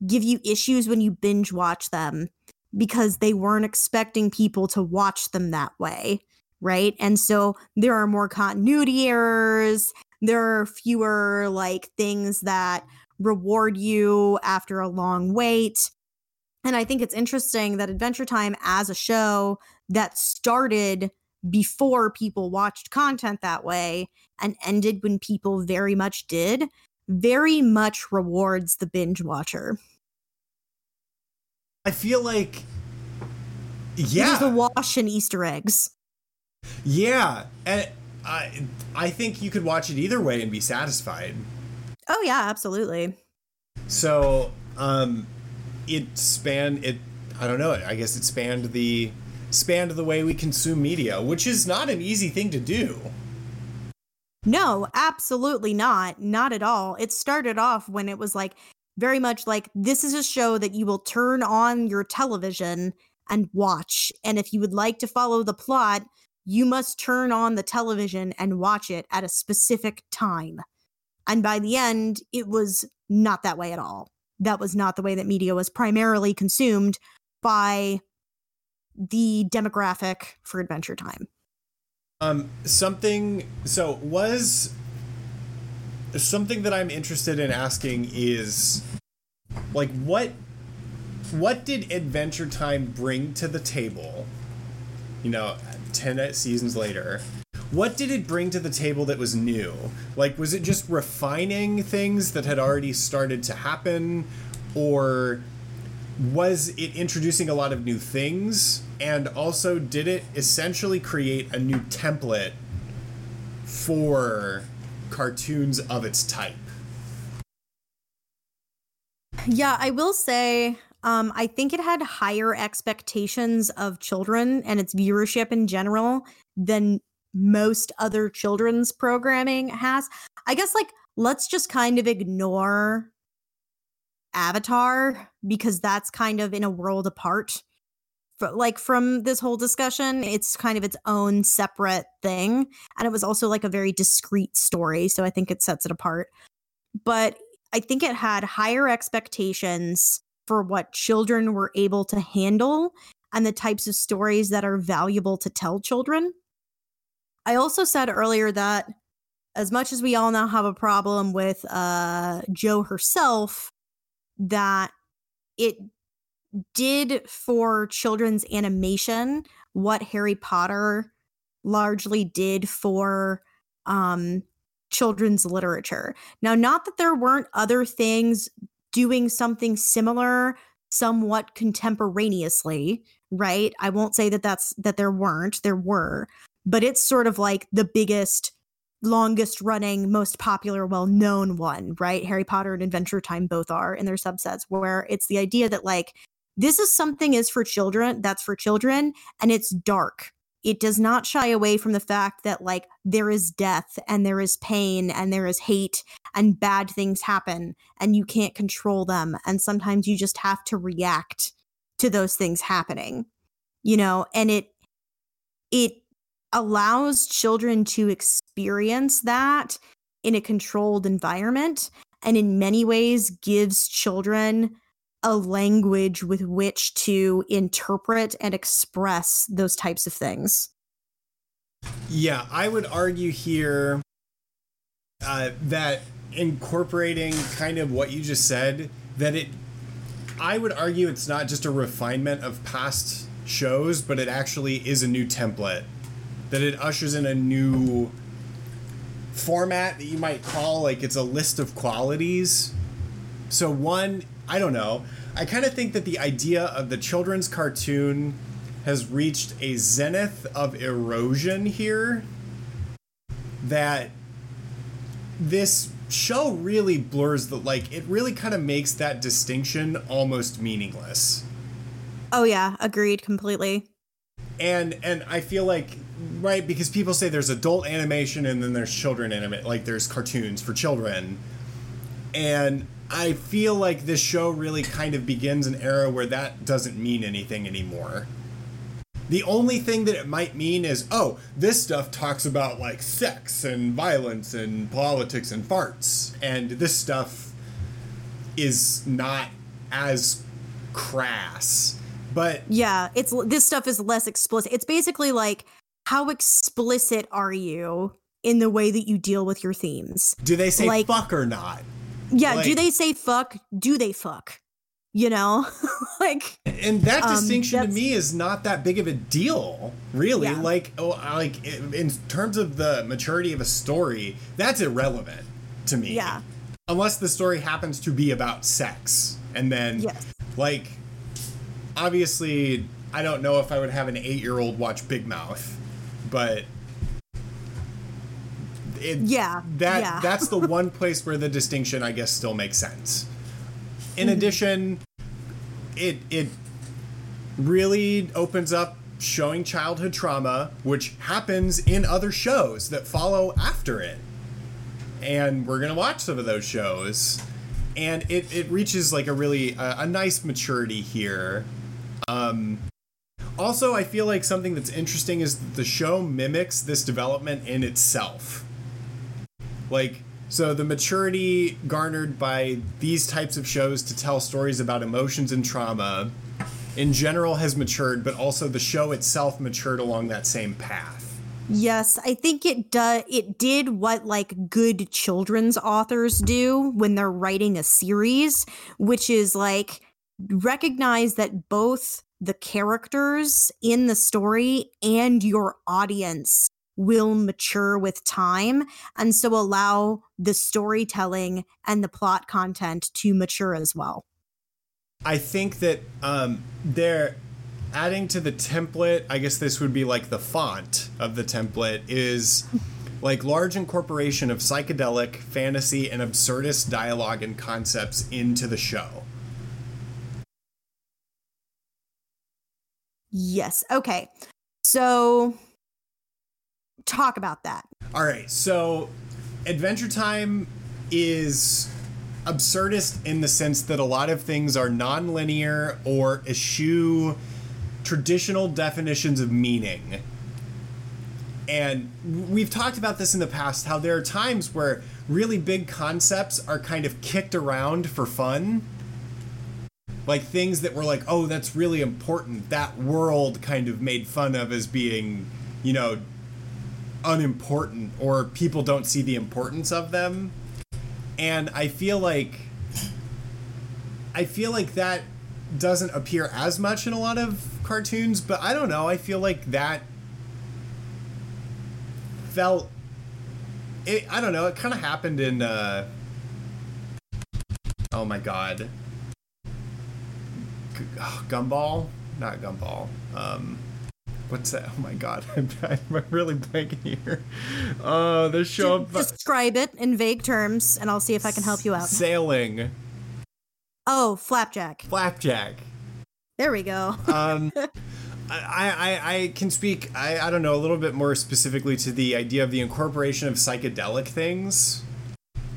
S2: give you issues when you binge watch them because they weren't expecting people to watch them that way, right? And so there are more continuity errors there are fewer like things that reward you after a long wait. And I think it's interesting that Adventure Time as a show that started before people watched content that way and ended when people very much did, very much rewards the binge watcher.
S3: I feel like yeah.
S2: a wash in Easter eggs.
S3: yeah. And I I think you could watch it either way and be satisfied.
S2: Oh yeah, absolutely.
S3: So, um, it spanned it. I don't know. I guess it spanned the spanned the way we consume media, which is not an easy thing to do.
S2: No, absolutely not. Not at all. It started off when it was like very much like this is a show that you will turn on your television and watch. And if you would like to follow the plot, you must turn on the television and watch it at a specific time. And by the end, it was not that way at all. That was not the way that media was primarily consumed by the demographic for Adventure Time.
S3: Um, something. So was something that I'm interested in asking is like what what did Adventure Time bring to the table? You know, 10 seasons later. What did it bring to the table that was new? Like was it just refining things that had already started to happen or was it introducing a lot of new things and also did it essentially create a new template for cartoons of its type.
S2: Yeah, I will say um, I think it had higher expectations of children and its viewership in general than most other children's programming has. I guess, like, let's just kind of ignore Avatar because that's kind of in a world apart like from this whole discussion. It's kind of its own separate thing. And it was also like a very discreet story. So I think it sets it apart. But I think it had higher expectations for what children were able to handle and the types of stories that are valuable to tell children. I also said earlier that as much as we all now have a problem with uh, Jo herself, that it did for children's animation what Harry Potter largely did for um, children's literature. Now, not that there weren't other things doing something similar somewhat contemporaneously, right? I won't say that that's that there weren't, there were, but it's sort of like the biggest longest running, most popular, well known one, right? Harry Potter and Adventure Time both are in their subsets, where it's the idea that like this is something is for children that's for children and it's dark. It does not shy away from the fact that like there is death and there is pain and there is hate and bad things happen and you can't control them and sometimes you just have to react to those things happening you know? And it it allows children to experience that in a controlled environment and in many ways gives children a language with which to interpret and express those types of things.
S3: Yeah, I would argue here uh, that incorporating kind of what you just said, that it, I would argue it's not just a refinement of past shows, but it actually is a new template. That it ushers in a new format that you might call like it's a list of qualities. So, one, I don't know. I kind of think that the idea of the children's cartoon has reached a zenith of erosion here. That this show really blurs the like it really kind of makes that distinction almost meaningless.
S2: Oh yeah, agreed completely.
S3: And and I feel like right because people say there's adult animation and then there's children animate like there's cartoons for children. And I feel like this show really kind of begins an era where that doesn't mean anything anymore. The only thing that it might mean is, oh, this stuff talks about like sex and violence and politics and farts, and this stuff is not as crass. But
S2: yeah, it's this stuff is less explicit. It's basically like how explicit are you in the way that you deal with your themes?
S3: Do they say like, fuck or not?
S2: Yeah, like, do they say fuck? Do they fuck? You know? like
S3: And that um, distinction to me is not that big of a deal, really. Yeah. Like oh, like in terms of the maturity of a story, that's irrelevant to me.
S2: Yeah.
S3: Unless the story happens to be about sex. And then yes. like obviously I don't know if I would have an 8-year-old watch Big Mouth, but it,
S2: yeah,
S3: that
S2: yeah.
S3: that's the one place where the distinction, I guess, still makes sense. In mm-hmm. addition, it it really opens up showing childhood trauma, which happens in other shows that follow after it. And we're gonna watch some of those shows, and it it reaches like a really uh, a nice maturity here. Um, also, I feel like something that's interesting is that the show mimics this development in itself. Like, so the maturity garnered by these types of shows to tell stories about emotions and trauma in general has matured, but also the show itself matured along that same path.
S2: Yes, I think it does. It did what like good children's authors do when they're writing a series, which is like recognize that both the characters in the story and your audience will mature with time and so allow the storytelling and the plot content to mature as well.
S3: I think that um, they're adding to the template. I guess this would be like the font of the template is like large incorporation of psychedelic, fantasy, and absurdist dialogue and concepts into the show.
S2: Yes. Okay. So talk about that.
S3: All right. So Adventure Time is absurdist in the sense that a lot of things are non-linear or eschew traditional definitions of meaning. And we've talked about this in the past how there are times where really big concepts are kind of kicked around for fun. Like things that were like, oh, that's really important. That world kind of made fun of as being, you know, unimportant or people don't see the importance of them. And I feel like I feel like that doesn't appear as much in a lot of cartoons, but I don't know. I feel like that felt it I don't know, it kind of happened in uh Oh my god. G- oh, Gumball? Not Gumball. Um what's that? Oh my god, I'm, I'm really blanking here. Oh, uh, the show.
S2: Describe it in vague terms, and I'll see if I can help you out.
S3: Sailing.
S2: Oh, flapjack.
S3: Flapjack.
S2: There we go.
S3: um, I, I, I can speak, I, I don't know, a little bit more specifically to the idea of the incorporation of psychedelic things.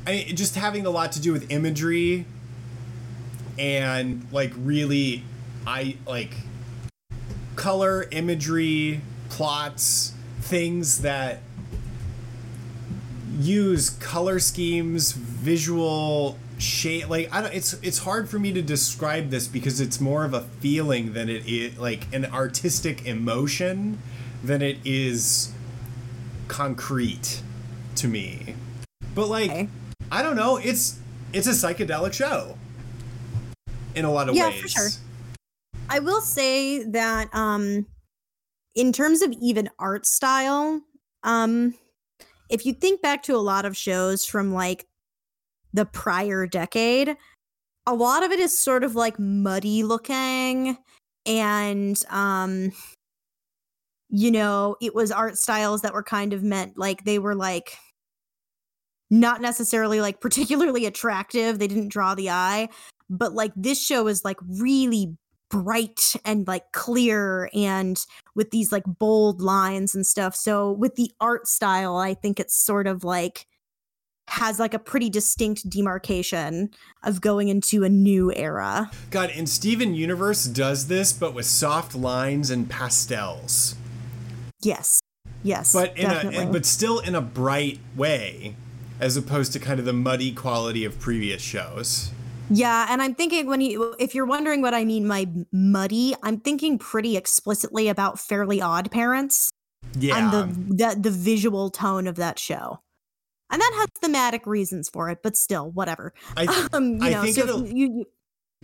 S3: I just having a lot to do with imagery and like really, I like color, imagery, plots, things that use color schemes, visual shade like I don't it's it's hard for me to describe this because it's more of a feeling than it is like an artistic emotion than it is concrete to me. But like okay. I don't know, it's it's a psychedelic show in a lot of
S2: yeah,
S3: ways.
S2: For sure. I will say that um in terms of even art style, um if you think back to a lot of shows from like the prior decade, a lot of it is sort of like muddy looking and um you know, it was art styles that were kind of meant like they were like not necessarily like particularly attractive. They didn't draw the eye, but like this show is like really bright and like clear and with these like bold lines and stuff. So with the art style, I think it's sort of like has like a pretty distinct demarcation of going into a new era.
S3: God, and Steven Universe does this, but with soft lines and pastels.
S2: Yes. Yes.
S3: But in definitely. a but still in a bright way, as opposed to kind of the muddy quality of previous shows.
S2: Yeah, and I'm thinking when you if you're wondering what I mean by muddy, I'm thinking pretty explicitly about Fairly Odd Parents.
S3: Yeah.
S2: And the the, the visual tone of that show and that has thematic reasons for it, but still, whatever.
S3: I, th- um, you I know, think so you, you,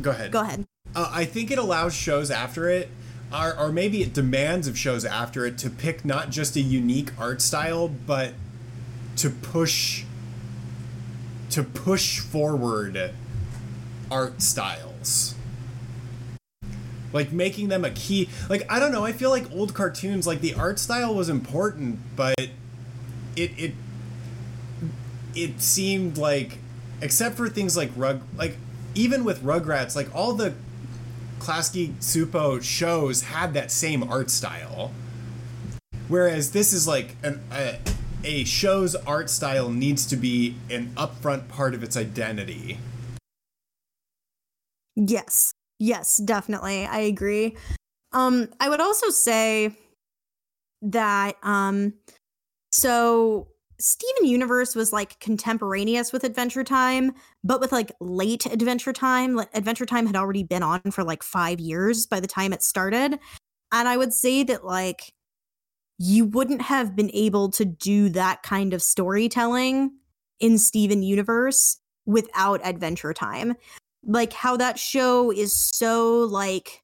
S2: go
S3: ahead.
S2: Go ahead.
S3: Uh, I think it allows shows after it, or, or maybe it demands of shows after it to pick not just a unique art style, but to push to push forward art styles. Like making them a key like i don't know i feel like old cartoons like the art style was important but it it it seemed like except for things like rug like even with rugrats like all the Klasky Csupo shows had that same art style. Whereas this is like an a, a show's art style needs to be an upfront part of its identity
S2: yes yes definitely i agree um i would also say that um so Steven Universe was like contemporaneous with Adventure Time, but with like late Adventure Time. Adventure Time had already been on for like five years by the time it started. And I would say that like you wouldn't have been able to do that kind of storytelling in Steven Universe without Adventure Time. Like how that show is so like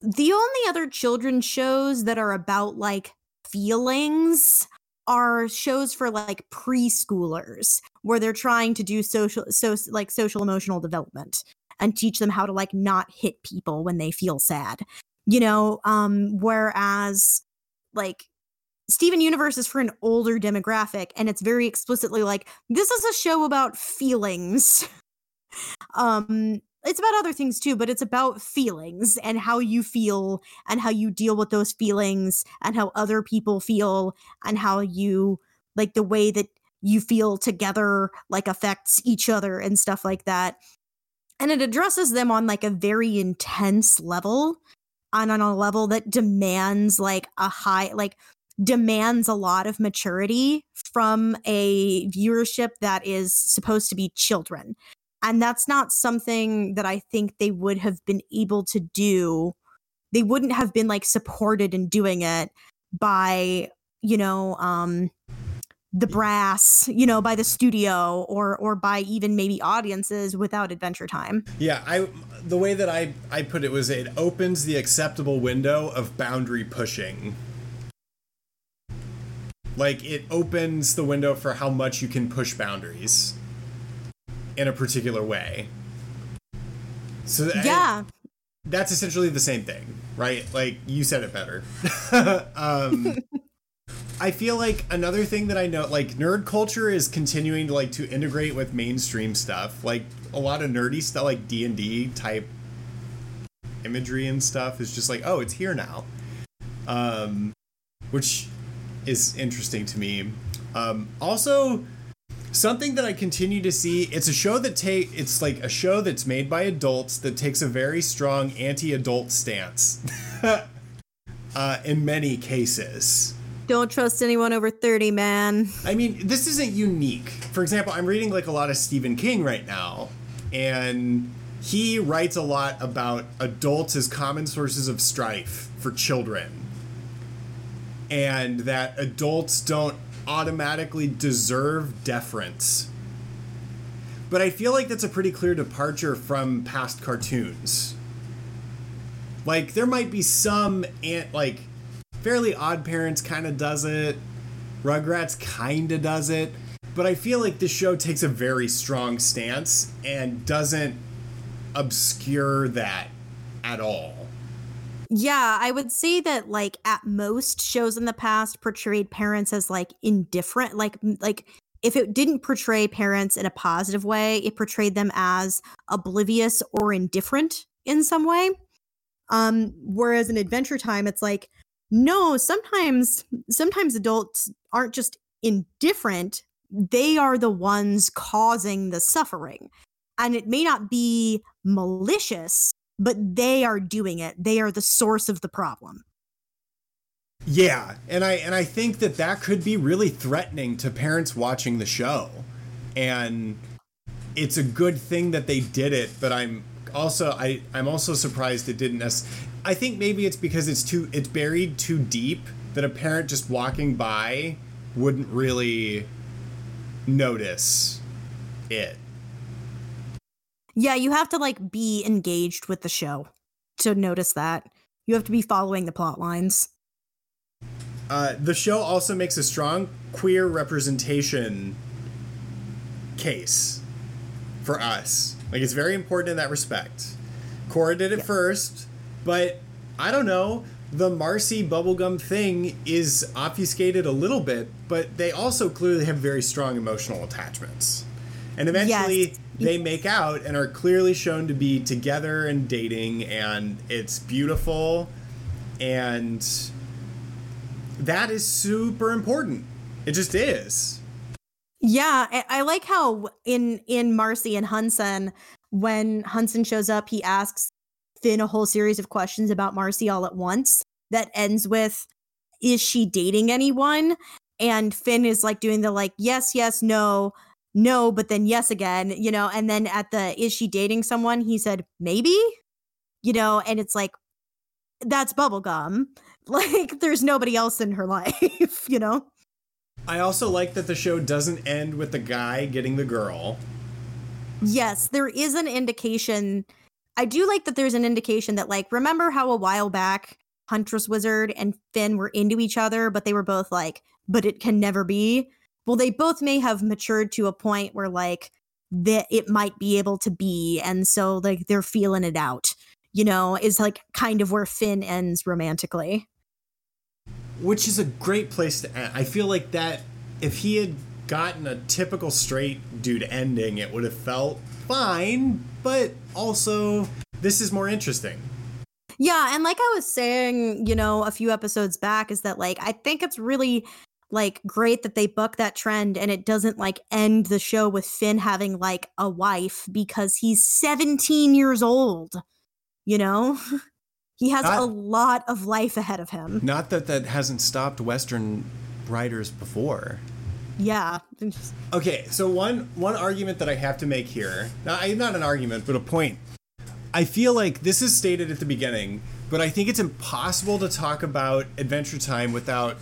S2: the only other children's shows that are about like feelings are shows for like preschoolers where they're trying to do social so like social emotional development and teach them how to like not hit people when they feel sad you know um whereas like Steven Universe is for an older demographic and it's very explicitly like this is a show about feelings. um it's about other things too, but it's about feelings and how you feel and how you deal with those feelings and how other people feel and how you like the way that you feel together like affects each other and stuff like that. And it addresses them on like a very intense level and on a level that demands like a high like demands a lot of maturity from a viewership that is supposed to be children. And that's not something that I think they would have been able to do. They wouldn't have been like supported in doing it by, you know, um the brass, you know, by the studio or or by even maybe audiences without Adventure Time.
S3: Yeah, I the way that I I put it was it opens the acceptable window of boundary pushing. Like it opens the window for how much you can push boundaries in a particular way. So
S2: yeah,
S3: that's essentially the same thing, right? Like you said it better. um, I feel like another thing that I know, like nerd culture, is continuing to like to integrate with mainstream stuff, like a lot of nerdy stuff, like D and D type imagery and stuff, is just like, oh, it's here now, um, which is interesting to me. Um, also, something that I continue to see. It's a show that take. It's like a show that's made by adults that takes a very strong anti-adult stance. uh, in many cases.
S2: Don't trust anyone over 30, man.
S3: I mean, this isn't unique. For example, I'm reading like a lot of Stephen King right now, and he writes a lot about adults as common sources of strife for children. And that adults don't automatically deserve deference. But I feel like that's a pretty clear departure from past cartoons. Like there might be some ant like Fairly Odd Parents kind of does it. Rugrats kind of does it. But I feel like the show takes a very strong stance and doesn't obscure that at all.
S2: Yeah, I would say that like at most shows in the past portrayed parents as like indifferent, like like if it didn't portray parents in a positive way, it portrayed them as oblivious or indifferent in some way. Um whereas in Adventure Time it's like no, sometimes sometimes adults aren't just indifferent, they are the ones causing the suffering. And it may not be malicious, but they are doing it. They are the source of the problem.
S3: Yeah, and I and I think that that could be really threatening to parents watching the show. And it's a good thing that they did it, but I'm also I I'm also surprised it didn't. I think maybe it's because it's too it's buried too deep that a parent just walking by wouldn't really notice it.
S2: Yeah, you have to like be engaged with the show to notice that. You have to be following the plot lines.
S3: Uh, the show also makes a strong queer representation case for us. Like it's very important in that respect. Korra did it yeah. first, but I don't know. The Marcy bubblegum thing is obfuscated a little bit, but they also clearly have very strong emotional attachments. And eventually yes. They make out and are clearly shown to be together and dating, and it's beautiful. And that is super important. It just is.
S2: Yeah, I like how in in Marcy and Hunson, when Hunson shows up, he asks Finn a whole series of questions about Marcy all at once. That ends with, "Is she dating anyone?" And Finn is like doing the like, "Yes, yes, no." No, but then yes again, you know, and then at the is she dating someone? He said, maybe, you know, and it's like, that's bubblegum. Like there's nobody else in her life, you know?
S3: I also like that the show doesn't end with the guy getting the girl.
S2: Yes, there is an indication. I do like that there's an indication that, like, remember how a while back Huntress Wizard and Finn were into each other, but they were both like, but it can never be. Well, they both may have matured to a point where, like, that it might be able to be. And so, like, they're feeling it out, you know, is like kind of where Finn ends romantically.
S3: Which is a great place to end. I feel like that if he had gotten a typical straight dude ending, it would have felt fine, but also this is more interesting.
S2: Yeah, and like I was saying, you know, a few episodes back, is that like I think it's really like great that they buck that trend and it doesn't like end the show with Finn having like a wife because he's 17 years old. You know? he has
S3: Not-
S2: a lot of life ahead of him.
S3: Not that that hasn't stopped Western writers before.
S2: Yeah.
S3: Okay, so one one argument that I have to make here, not, not an argument, but a point. I feel like this is stated at the beginning, but I think it's impossible to talk about Adventure Time without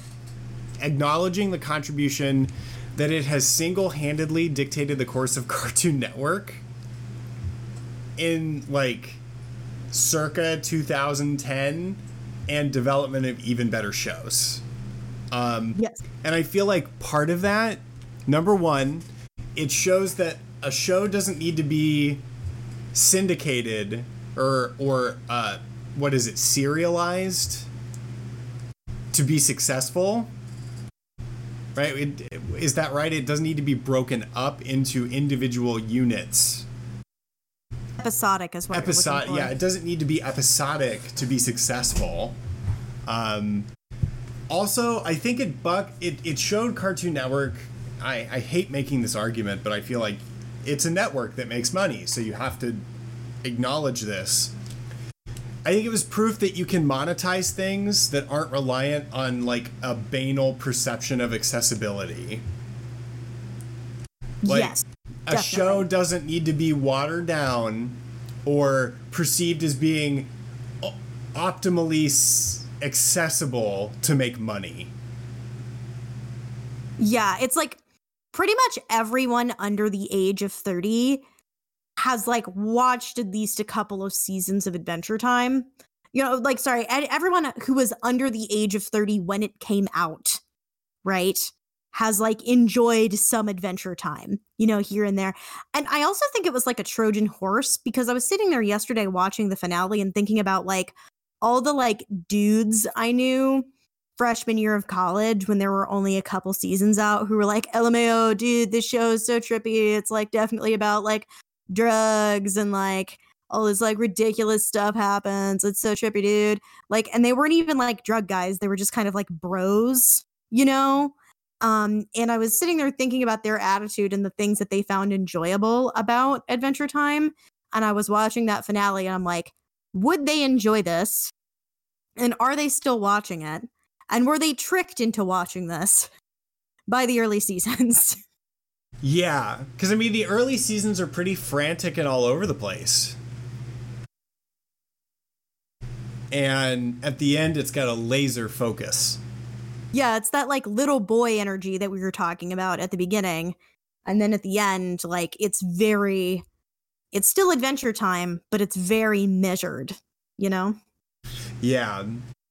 S3: acknowledging the contribution that it has single-handedly dictated the course of Cartoon Network in like circa 2010 and development of even better shows. Um,
S2: Yes.
S3: and I feel like part of that, number one, it shows that a show doesn't need to be syndicated or or uh, what is it serialized to be successful. Right? It, is that right? It doesn't need to be broken up into individual units.
S2: Episodic as well.
S3: Episodic, yeah. It doesn't need to be episodic to be successful. Um, also, I think it buck it, it showed Cartoon Network. I, I hate making this argument, but I feel like it's a network that makes money, so you have to acknowledge this. I think it was proof that you can monetize things that aren't reliant on like a banal perception of accessibility. Like,
S2: yes.
S3: a show doesn't need to be watered down or perceived as being optimally accessible to make money.
S2: Yeah, it's like pretty much everyone under the age of 30 has like watched at least a couple of seasons of Adventure Time. You know, like sorry, everyone who was under the age of 30 when it came out, right? Has like enjoyed some adventure time, you know, here and there. And I also think it was like a Trojan horse because I was sitting there yesterday watching the finale and thinking about like all the like dudes I knew freshman year of college when there were only a couple seasons out who were like, LMAO, dude, this show is so trippy. It's like definitely about like drugs and like all this like ridiculous stuff happens. It's so trippy, dude. Like, and they weren't even like drug guys, they were just kind of like bros, you know? Um, and I was sitting there thinking about their attitude and the things that they found enjoyable about Adventure Time. And I was watching that finale and I'm like, would they enjoy this? And are they still watching it? And were they tricked into watching this by the early seasons?
S3: Yeah, because I mean, the early seasons are pretty frantic and all over the place. And at the end, it's got a laser focus.
S2: yeah, it's that like little boy energy that we were talking about at the beginning. And then at the end, like it's very, it's still adventure time, but it's very measured, you know?
S3: Yeah.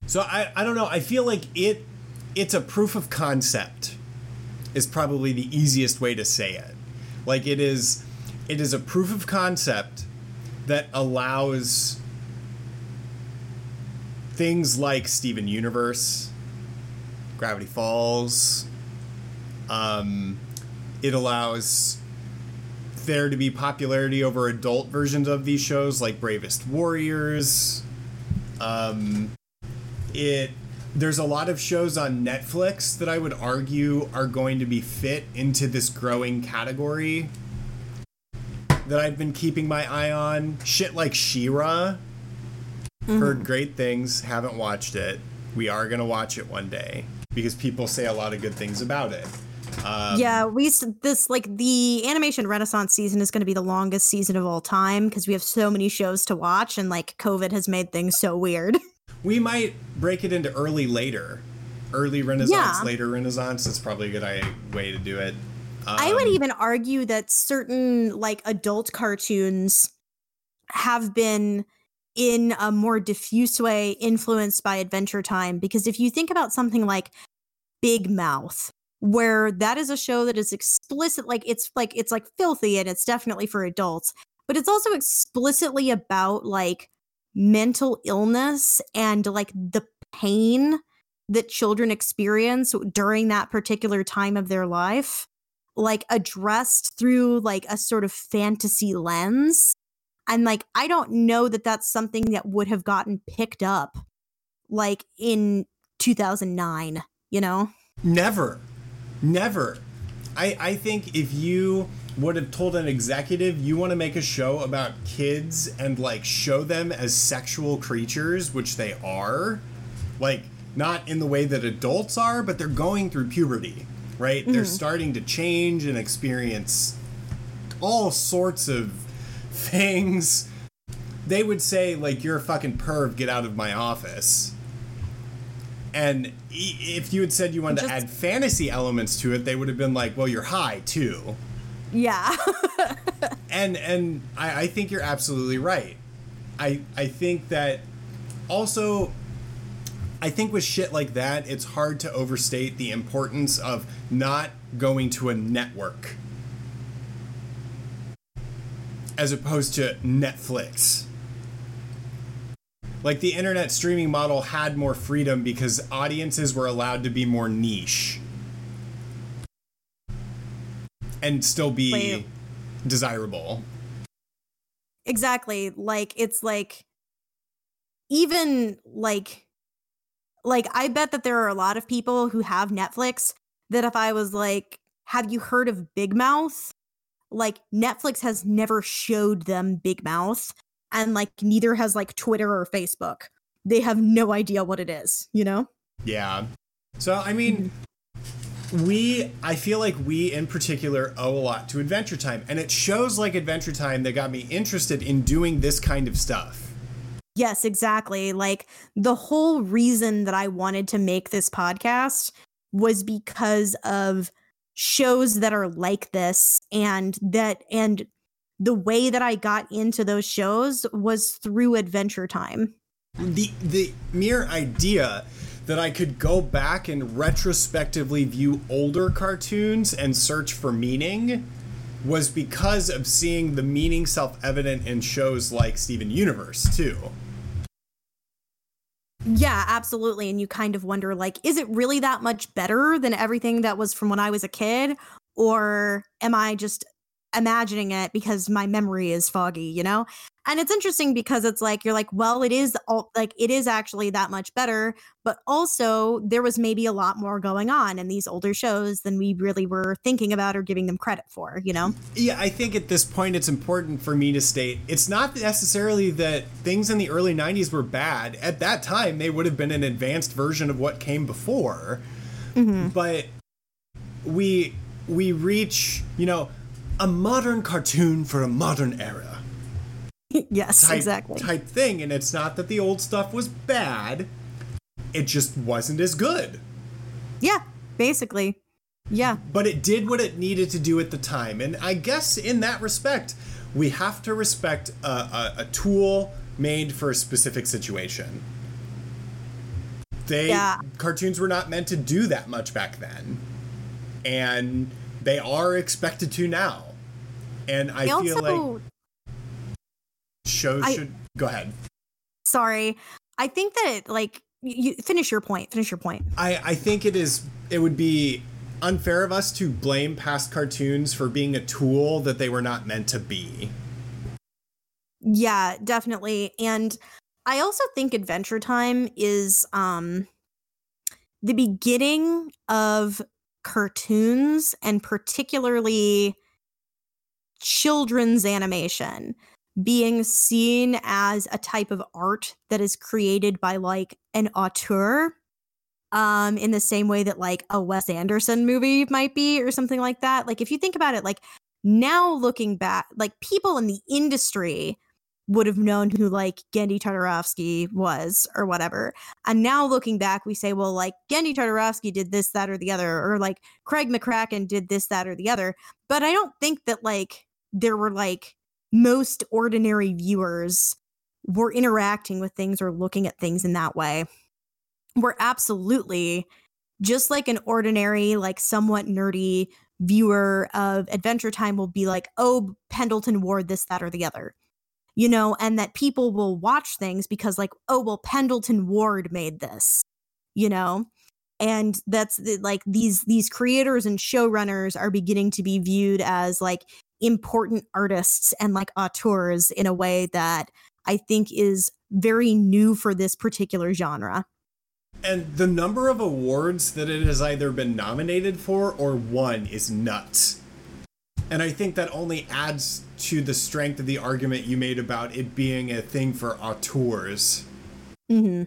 S3: So I, I don't know. I feel like it it's a proof of concept is probably the easiest way to say it. Like it is it is a proof of concept that allows things like Steven Universe, Gravity Falls, um, it allows there to be popularity over adult versions of these shows like Bravest Warriors, um, it there's a lot of shows on Netflix that I would argue are going to be fit into this growing category that I've been keeping my eye on. Shit like She-Ra. Heard great things, haven't watched it. We are gonna watch it one day because people say a lot of good things about it. Um,
S2: yeah, we this like the animation renaissance season is going to be the longest season of all time because we have so many shows to watch and like COVID has made things so weird.
S3: we might break it into early, later, early Renaissance,
S2: Yeah.
S3: later Renaissance. That's probably a good way to do it.
S2: I would
S3: Um,
S2: even argue that certain like adult cartoons have been in a more diffuse way influenced by Adventure Time because if you think about something like Big Mouth where that is a show that is explicit like it's like it's like filthy and it's definitely for adults but it's also explicitly about like mental illness and like the pain that children experience during that particular time of their life like addressed through like a sort of fantasy lens and like i don't know that that's something that would have gotten picked up like in 2009 you know
S3: Never. Never. I, I think if you would have told an executive you want to make a show about kids and like show them as sexual creatures, which they are, like not in the way that adults are, but they're going through puberty, right? They're mm-hmm. starting to change and experience all sorts of things. They would say, like, you're a fucking perv, get out of my office. And if you had said you wanted
S2: Just-
S3: to add fantasy elements to it, they would have been like, well, you're high too.
S2: Yeah
S3: And and I, I think you're absolutely right. I I think that also I think with shit like that, it's hard to overstate the importance of not going to a network as opposed to Netflix. Like the internet streaming model had more freedom because audiences were allowed to be more niche and still be desirable.
S2: exactly. Like it's like even like like i bet that there are a lot of people who have netflix that if i was like have you heard of big mouth? Like netflix has never showed them big mouth and like neither has like twitter or facebook. They have no idea what it is you know?
S3: Yeah. So I mean, mm-hmm. We I feel like we in particular owe a lot to Adventure Time, and it shows like Adventure Time that got me interested in doing this kind of stuff.
S2: Yes, exactly. Like the whole reason that I wanted to make this podcast was because of shows that are like this and that and the way that I got into those shows was through Adventure Time.
S3: The the mere idea that I could go back and retrospectively view older cartoons and search for meaning was because of seeing the meaning self-evident in shows like Steven Universe too.
S2: Yeah, absolutely. And you kind of wonder like is it really that much better than everything that was from when I was a kid or am I just imagining it because my memory is foggy, you know? And it's interesting because it's like you're like, well, it is all like it is actually that much better, but also there was maybe a lot more going on in these older shows than we really were thinking about or giving them credit for, you know?
S3: Yeah, I think at this point it's important for me to state it's not necessarily that things in the early 90s were bad. At that time, they would have been an advanced version of what came before. Mm-hmm. But we we reach, you know, a modern cartoon for a modern era
S2: yes,
S3: type,
S2: exactly.
S3: type thing and it's not that the old stuff was bad. It just wasn't as good.
S2: Yeah, basically. Yeah.
S3: but it did what it needed to do at the time. And I guess in that respect, we have to respect a, a, a tool made for a specific situation. They
S2: Yeah.
S3: cartoons were not meant to do that much back then, and they are expected to now. And I
S2: I
S3: feel
S2: also
S3: like shows
S2: I-
S3: should go ahead.
S2: sorry. I think that like you, finish your point. Finish your point.
S3: I, I think it is it would be unfair of us to blame past cartoons for being a tool that they were not meant to be.
S2: Yeah, definitely. And I also think Adventure Time is um the beginning of cartoons and particularly children's animation being seen as a type of art that is created by like an auteur um in the same way that like a Wes Anderson movie might be or something like that like if you think about it like now looking back like people in the industry would have known who like Genndy Tartakovsky was or whatever. And now looking back, we say, well, like Genndy Tartakovsky did this, that, or the other, or like Craig McCracken did this, that, or the other. But I don't think that like there were like most ordinary viewers were interacting with things or looking at things in that way. We're absolutely just like an ordinary, like somewhat nerdy viewer of Adventure Time will be like, oh, Pendleton Ward, this, that, or the other you know, and that people will watch things because, like, oh, well, Pendleton Ward made this, you know, and that's the, like these these creators and showrunners are beginning to be viewed as like important artists and like auteurs in a way that I think is very new for this particular genre.
S3: And the number of awards that it has either been nominated for or won is nuts. And I think that only adds to the strength of the argument you made about it being a thing for auteurs.
S2: Mm-hmm.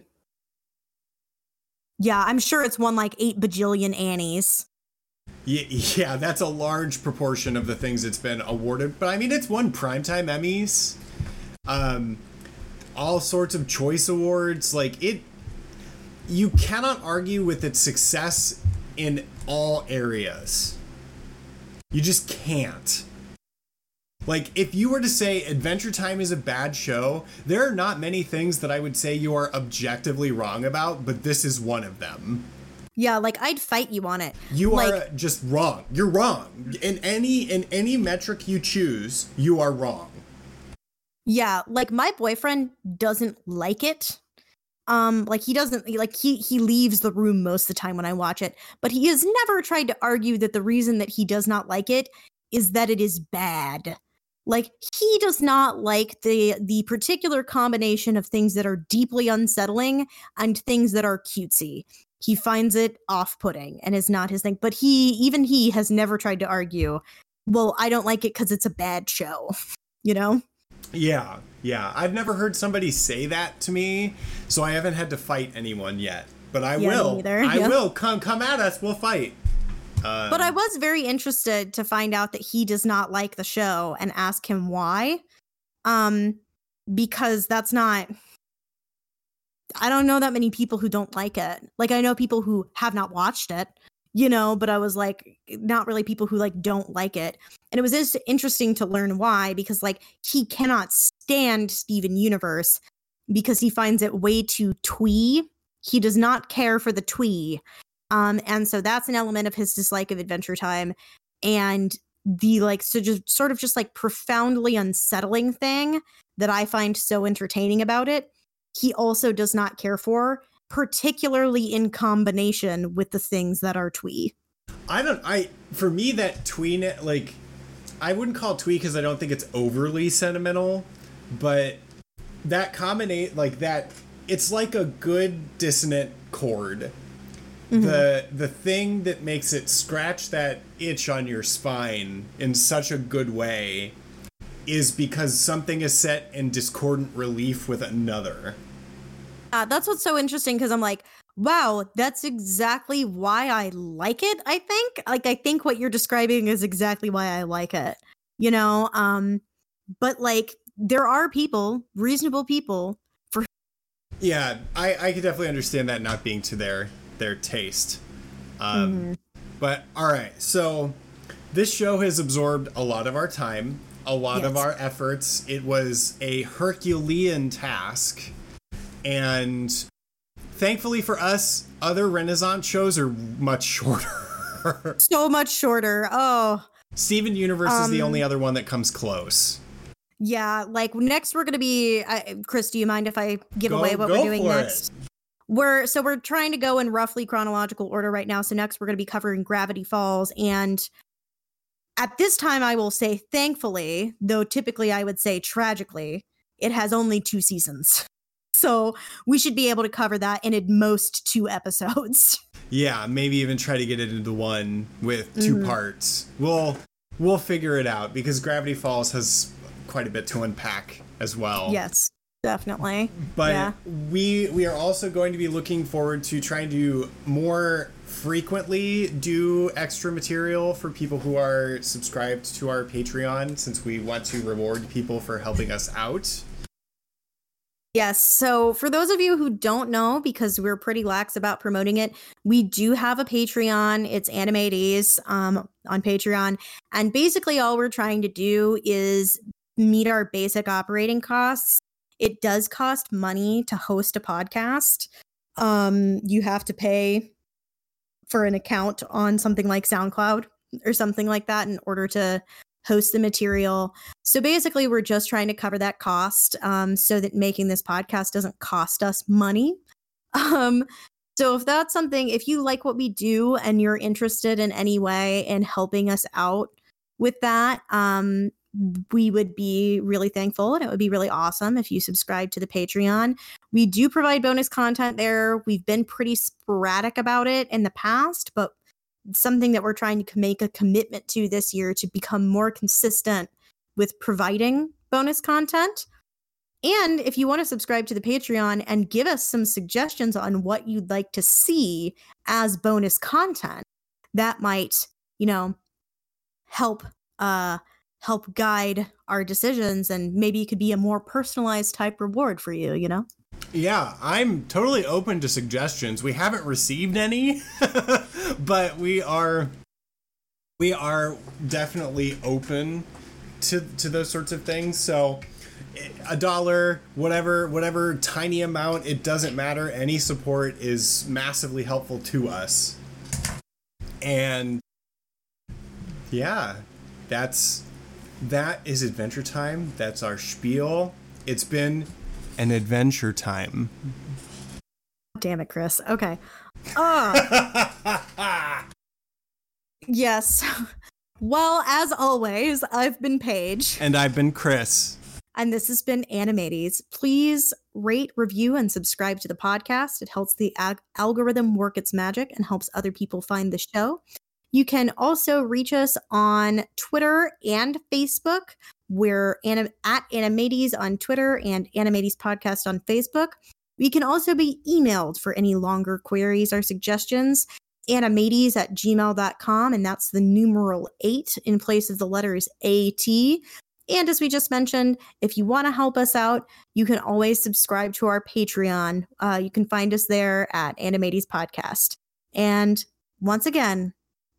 S2: Yeah, I'm sure it's won like eight bajillion Annies.
S3: Yeah, that's a large proportion of the things it's been awarded. But I mean, it's won primetime Emmys, um, all sorts of choice awards. Like it, you cannot argue with its success in all areas. You just can't. Like, if you were to say Adventure Time is a bad show, there are not many things that I would say you are objectively wrong about, but this is one of them.
S2: Yeah, like I'd fight you on it.
S3: You
S2: like,
S3: are just wrong. You're wrong. In any in any metric you choose, you are wrong.
S2: Yeah, like my boyfriend doesn't like it. Um like he doesn't like he he leaves the room most of the time when I watch it, but he has never tried to argue that the reason that he does not like it is that it is bad like he does not like the the particular combination of things that are deeply unsettling and things that are cutesy he finds it off-putting and is not his thing but he even he has never tried to argue well i don't like it because it's a bad show you know?
S3: Yeah yeah. I've never heard somebody say that to me so i haven't had to fight anyone yet but i
S2: Yeah,
S3: will. i
S2: yeah.
S3: will. Come come at us we'll fight. Um,
S2: but i was very interested to find out that he does not like the show and ask him why um because that's not i don't know that many people who don't like it. Like i know people who have not watched it you know but i was like not really people who like don't like it. And it was just interesting to learn why because like he cannot stand steven universe because he finds it way too twee. He does not care for the twee. Um and so that's an element of his dislike of adventure time and the like so just sort of just like profoundly unsettling thing that i find so entertaining about it he also does not care for particularly in combination with the things that are twee
S3: I don't. I for me that tween like I wouldn't call twee because I don't think it's overly sentimental, but that combinate like that. It's like a good dissonant chord. Mm-hmm. The the thing that makes it scratch that itch on your spine in such a good way is because something is set in discordant relief with another.
S2: uh, that's what's so interesting because i'm like wow that's exactly why i like it i think like i think what you're describing is exactly why i like it you know um but like there are people reasonable people for.
S3: Yeah, I I could definitely understand that not being to their their taste. Um, But all right, so this show has absorbed a lot of our time, a lot of our efforts. It was a Herculean task, and thankfully for us, other Renaissance shows are much shorter.
S2: so much shorter oh
S3: Steven Universe is the
S2: Um,
S3: only other one that comes close.
S2: Yeah, like next we're gonna be. Uh, Chris, do you mind if I give
S3: Go-
S2: away what we're doing
S3: for
S2: next?
S3: it.
S2: We're so we're trying to go in roughly chronological order right now. So next we're gonna be covering Gravity Falls, and at this time I will say, thankfully, though typically I would say tragically, it has only two seasons. So we should be able to cover that in at most two episodes.
S3: Yeah, maybe even try to get it into one with 2
S2: Mhm.
S3: parts. We'll we'll figure it out because Gravity Falls has quite a bit to unpack as well.
S2: yes, definitely.
S3: But
S2: yeah.
S3: we we are also going to be looking forward to trying to more frequently do extra material for people who are subscribed to our Patreon since we want to reward people for helping us out.
S2: Yes. So, for those of you who don't know, because we're pretty lax about promoting it, we do have a Patreon. It's Animates um, on Patreon. And basically, all we're trying to do is meet our basic operating costs. It does cost money to host a podcast. Um, you have to pay for an account on something like SoundCloud or something like that in order to host the material. So basically, we're just trying to cover that cost um, so that making this podcast doesn't cost us money. Um, so if that's something, if you like what we do and you're interested in any way in helping us out with that, um, we would be really thankful and it would be really awesome if you subscribe to the Patreon. We do provide bonus content there. We've been pretty sporadic about it in the past, but something that we're trying to make a commitment to this year to become more consistent with providing bonus content. And if you want to subscribe to the Patreon and give us some suggestions on what you'd like to see as bonus content, that might, you know, help uh help guide our decisions and maybe it could be a more personalized type reward for you, you know?
S3: Yeah, I'm totally open to suggestions. We haven't received any, but we are we are definitely open to to those sorts of things. So a dollar, whatever whatever tiny amount, it doesn't matter. Any support is massively helpful to us. And yeah, that's that is adventure time. That's our spiel. It's been an adventure time.
S2: Damn it, Chris. Okay. Oh. yes. Well, as always, I've been Paige.
S3: And I've been Chris.
S2: And this has been Animates. Please rate, review, and subscribe to the podcast. It helps the ag- algorithm work its magic and helps other people find the show. You can also reach us on Twitter and Facebook. We're anim- at Animates on Twitter and Animates Podcast on Facebook. We can also be emailed for any longer queries or suggestions. Anim8s at gmail.com, and that's the numeral eight in place of the letters AT. And as we just mentioned, if you want to help us out, you can always subscribe to our Patreon. Uh, you can find us there at Animates Podcast. And once again,